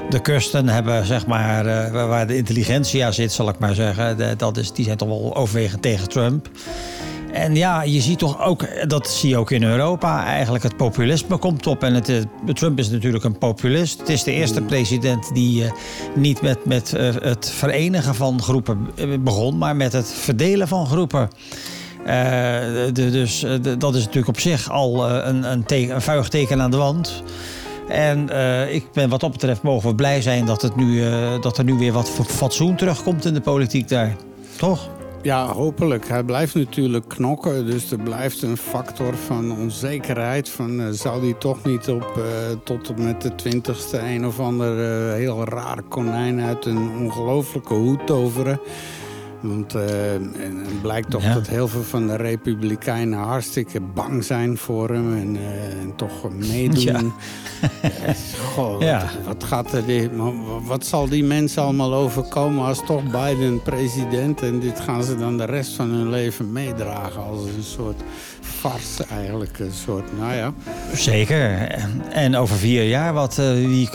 de kusten hebben, zeg maar, waar de intelligentia zit, zal ik maar zeggen. Dat is, die zijn toch wel overwegend tegen Trump. En ja, je ziet toch ook, dat zie je ook in Europa, eigenlijk het populisme komt op. En het, Trump is natuurlijk een populist. Het is de eerste president die niet met, met het verenigen van groepen begon, maar met het verdelen van groepen. Uh, de, dus de, dat is natuurlijk op zich al een, een, teken, vuig teken aan de wand. En ik ben wat dat betreft mogen we blij zijn dat, het nu, dat er nu weer wat fatsoen terugkomt in de politiek daar. Toch? Ja, hopelijk. Hij blijft natuurlijk knokken. Dus er blijft een factor van onzekerheid. Van, zou hij toch niet op tot met de twintigste een of ander heel raar konijn uit een ongelofelijke hoed toveren. Want het blijkt toch ja. dat heel veel van de Republikeinen hartstikke bang zijn voor hem en, en toch meedoen. Ja. Goh, ja. wat, wat, gaat er die, wat zal die mensen allemaal overkomen als toch Biden president en dit gaan ze dan de rest van hun leven meedragen als een soort farce eigenlijk. Een soort, nou ja. Zeker. En over vier jaar, wat uh, wie,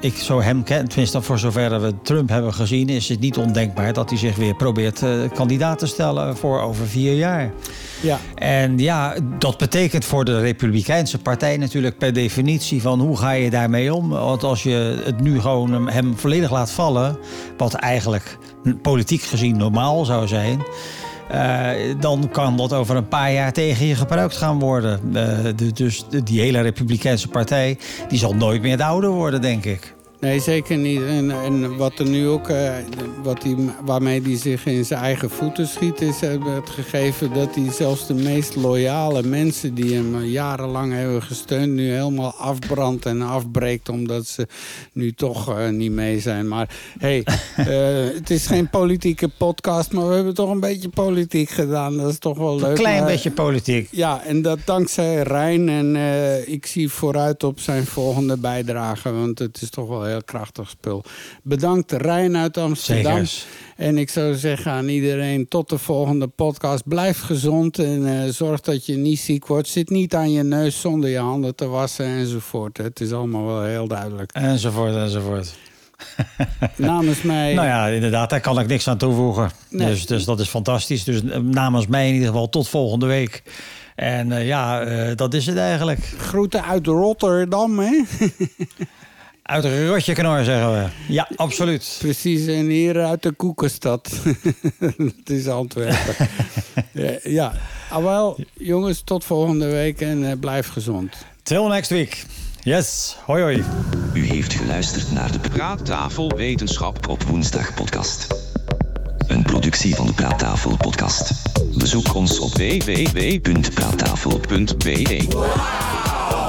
ik zo hem ken, tenminste voor zover we Trump hebben gezien, is het niet ondenkbaar dat hij zich weer probeert eh, kandidaat te stellen voor over vier jaar. Ja. En ja, dat betekent voor de Republikeinse partij natuurlijk per definitie van hoe ga je daarmee om? Want als je het nu gewoon hem volledig laat vallen, wat eigenlijk politiek gezien normaal zou zijn. eh, dan kan dat over een paar jaar tegen je gebruikt gaan worden. Eh, de- dus de- die hele Republikeinse partij die zal nooit meer de oude worden, denk ik. Nee, zeker niet. En, en wat er nu ook, eh, wat die, waarmee hij zich in zijn eigen voeten schiet, is eh, het gegeven dat hij zelfs de meest loyale mensen die hem eh, jarenlang hebben gesteund, nu helemaal afbrandt en afbreekt omdat ze nu toch niet mee zijn. Maar hey, het is geen politieke podcast, maar we hebben toch een beetje politiek gedaan. Dat is toch wel leuk. Een klein Maar- beetje politiek. ja, en dat dankzij Rijn. En ik zie vooruit op zijn volgende bijdrage. Want het is toch wel een heel krachtig spul. Bedankt Rijn uit Amsterdam. En ik zou zeggen aan iedereen tot de volgende podcast. Blijf gezond en eh, zorg dat je niet ziek wordt. Zit niet aan je neus zonder je handen te wassen enzovoort. Het is allemaal wel heel duidelijk. Enzovoort, enzovoort. Namens mij... Nou ja, inderdaad, daar kan ik niks aan toevoegen. Nee. Dus, dus dat is fantastisch. Dus eh, namens mij in ieder geval tot volgende week. En eh, ja, dat is het eigenlijk. Groeten uit Rotterdam, hè? Uit een rotje knor, zeggen we. Ja, absoluut. Precies, en hier uit de Koekenstad. Het is Antwerpen. ja, ja. Ah, wel, jongens, tot volgende week en eh, blijf gezond. Till next week. Yes, hoi hoi. U heeft geluisterd naar de Praattafel Wetenschap. op woensdag podcast. Een productie van de Praattafel podcast. Bezoek ons op www.praattafel.be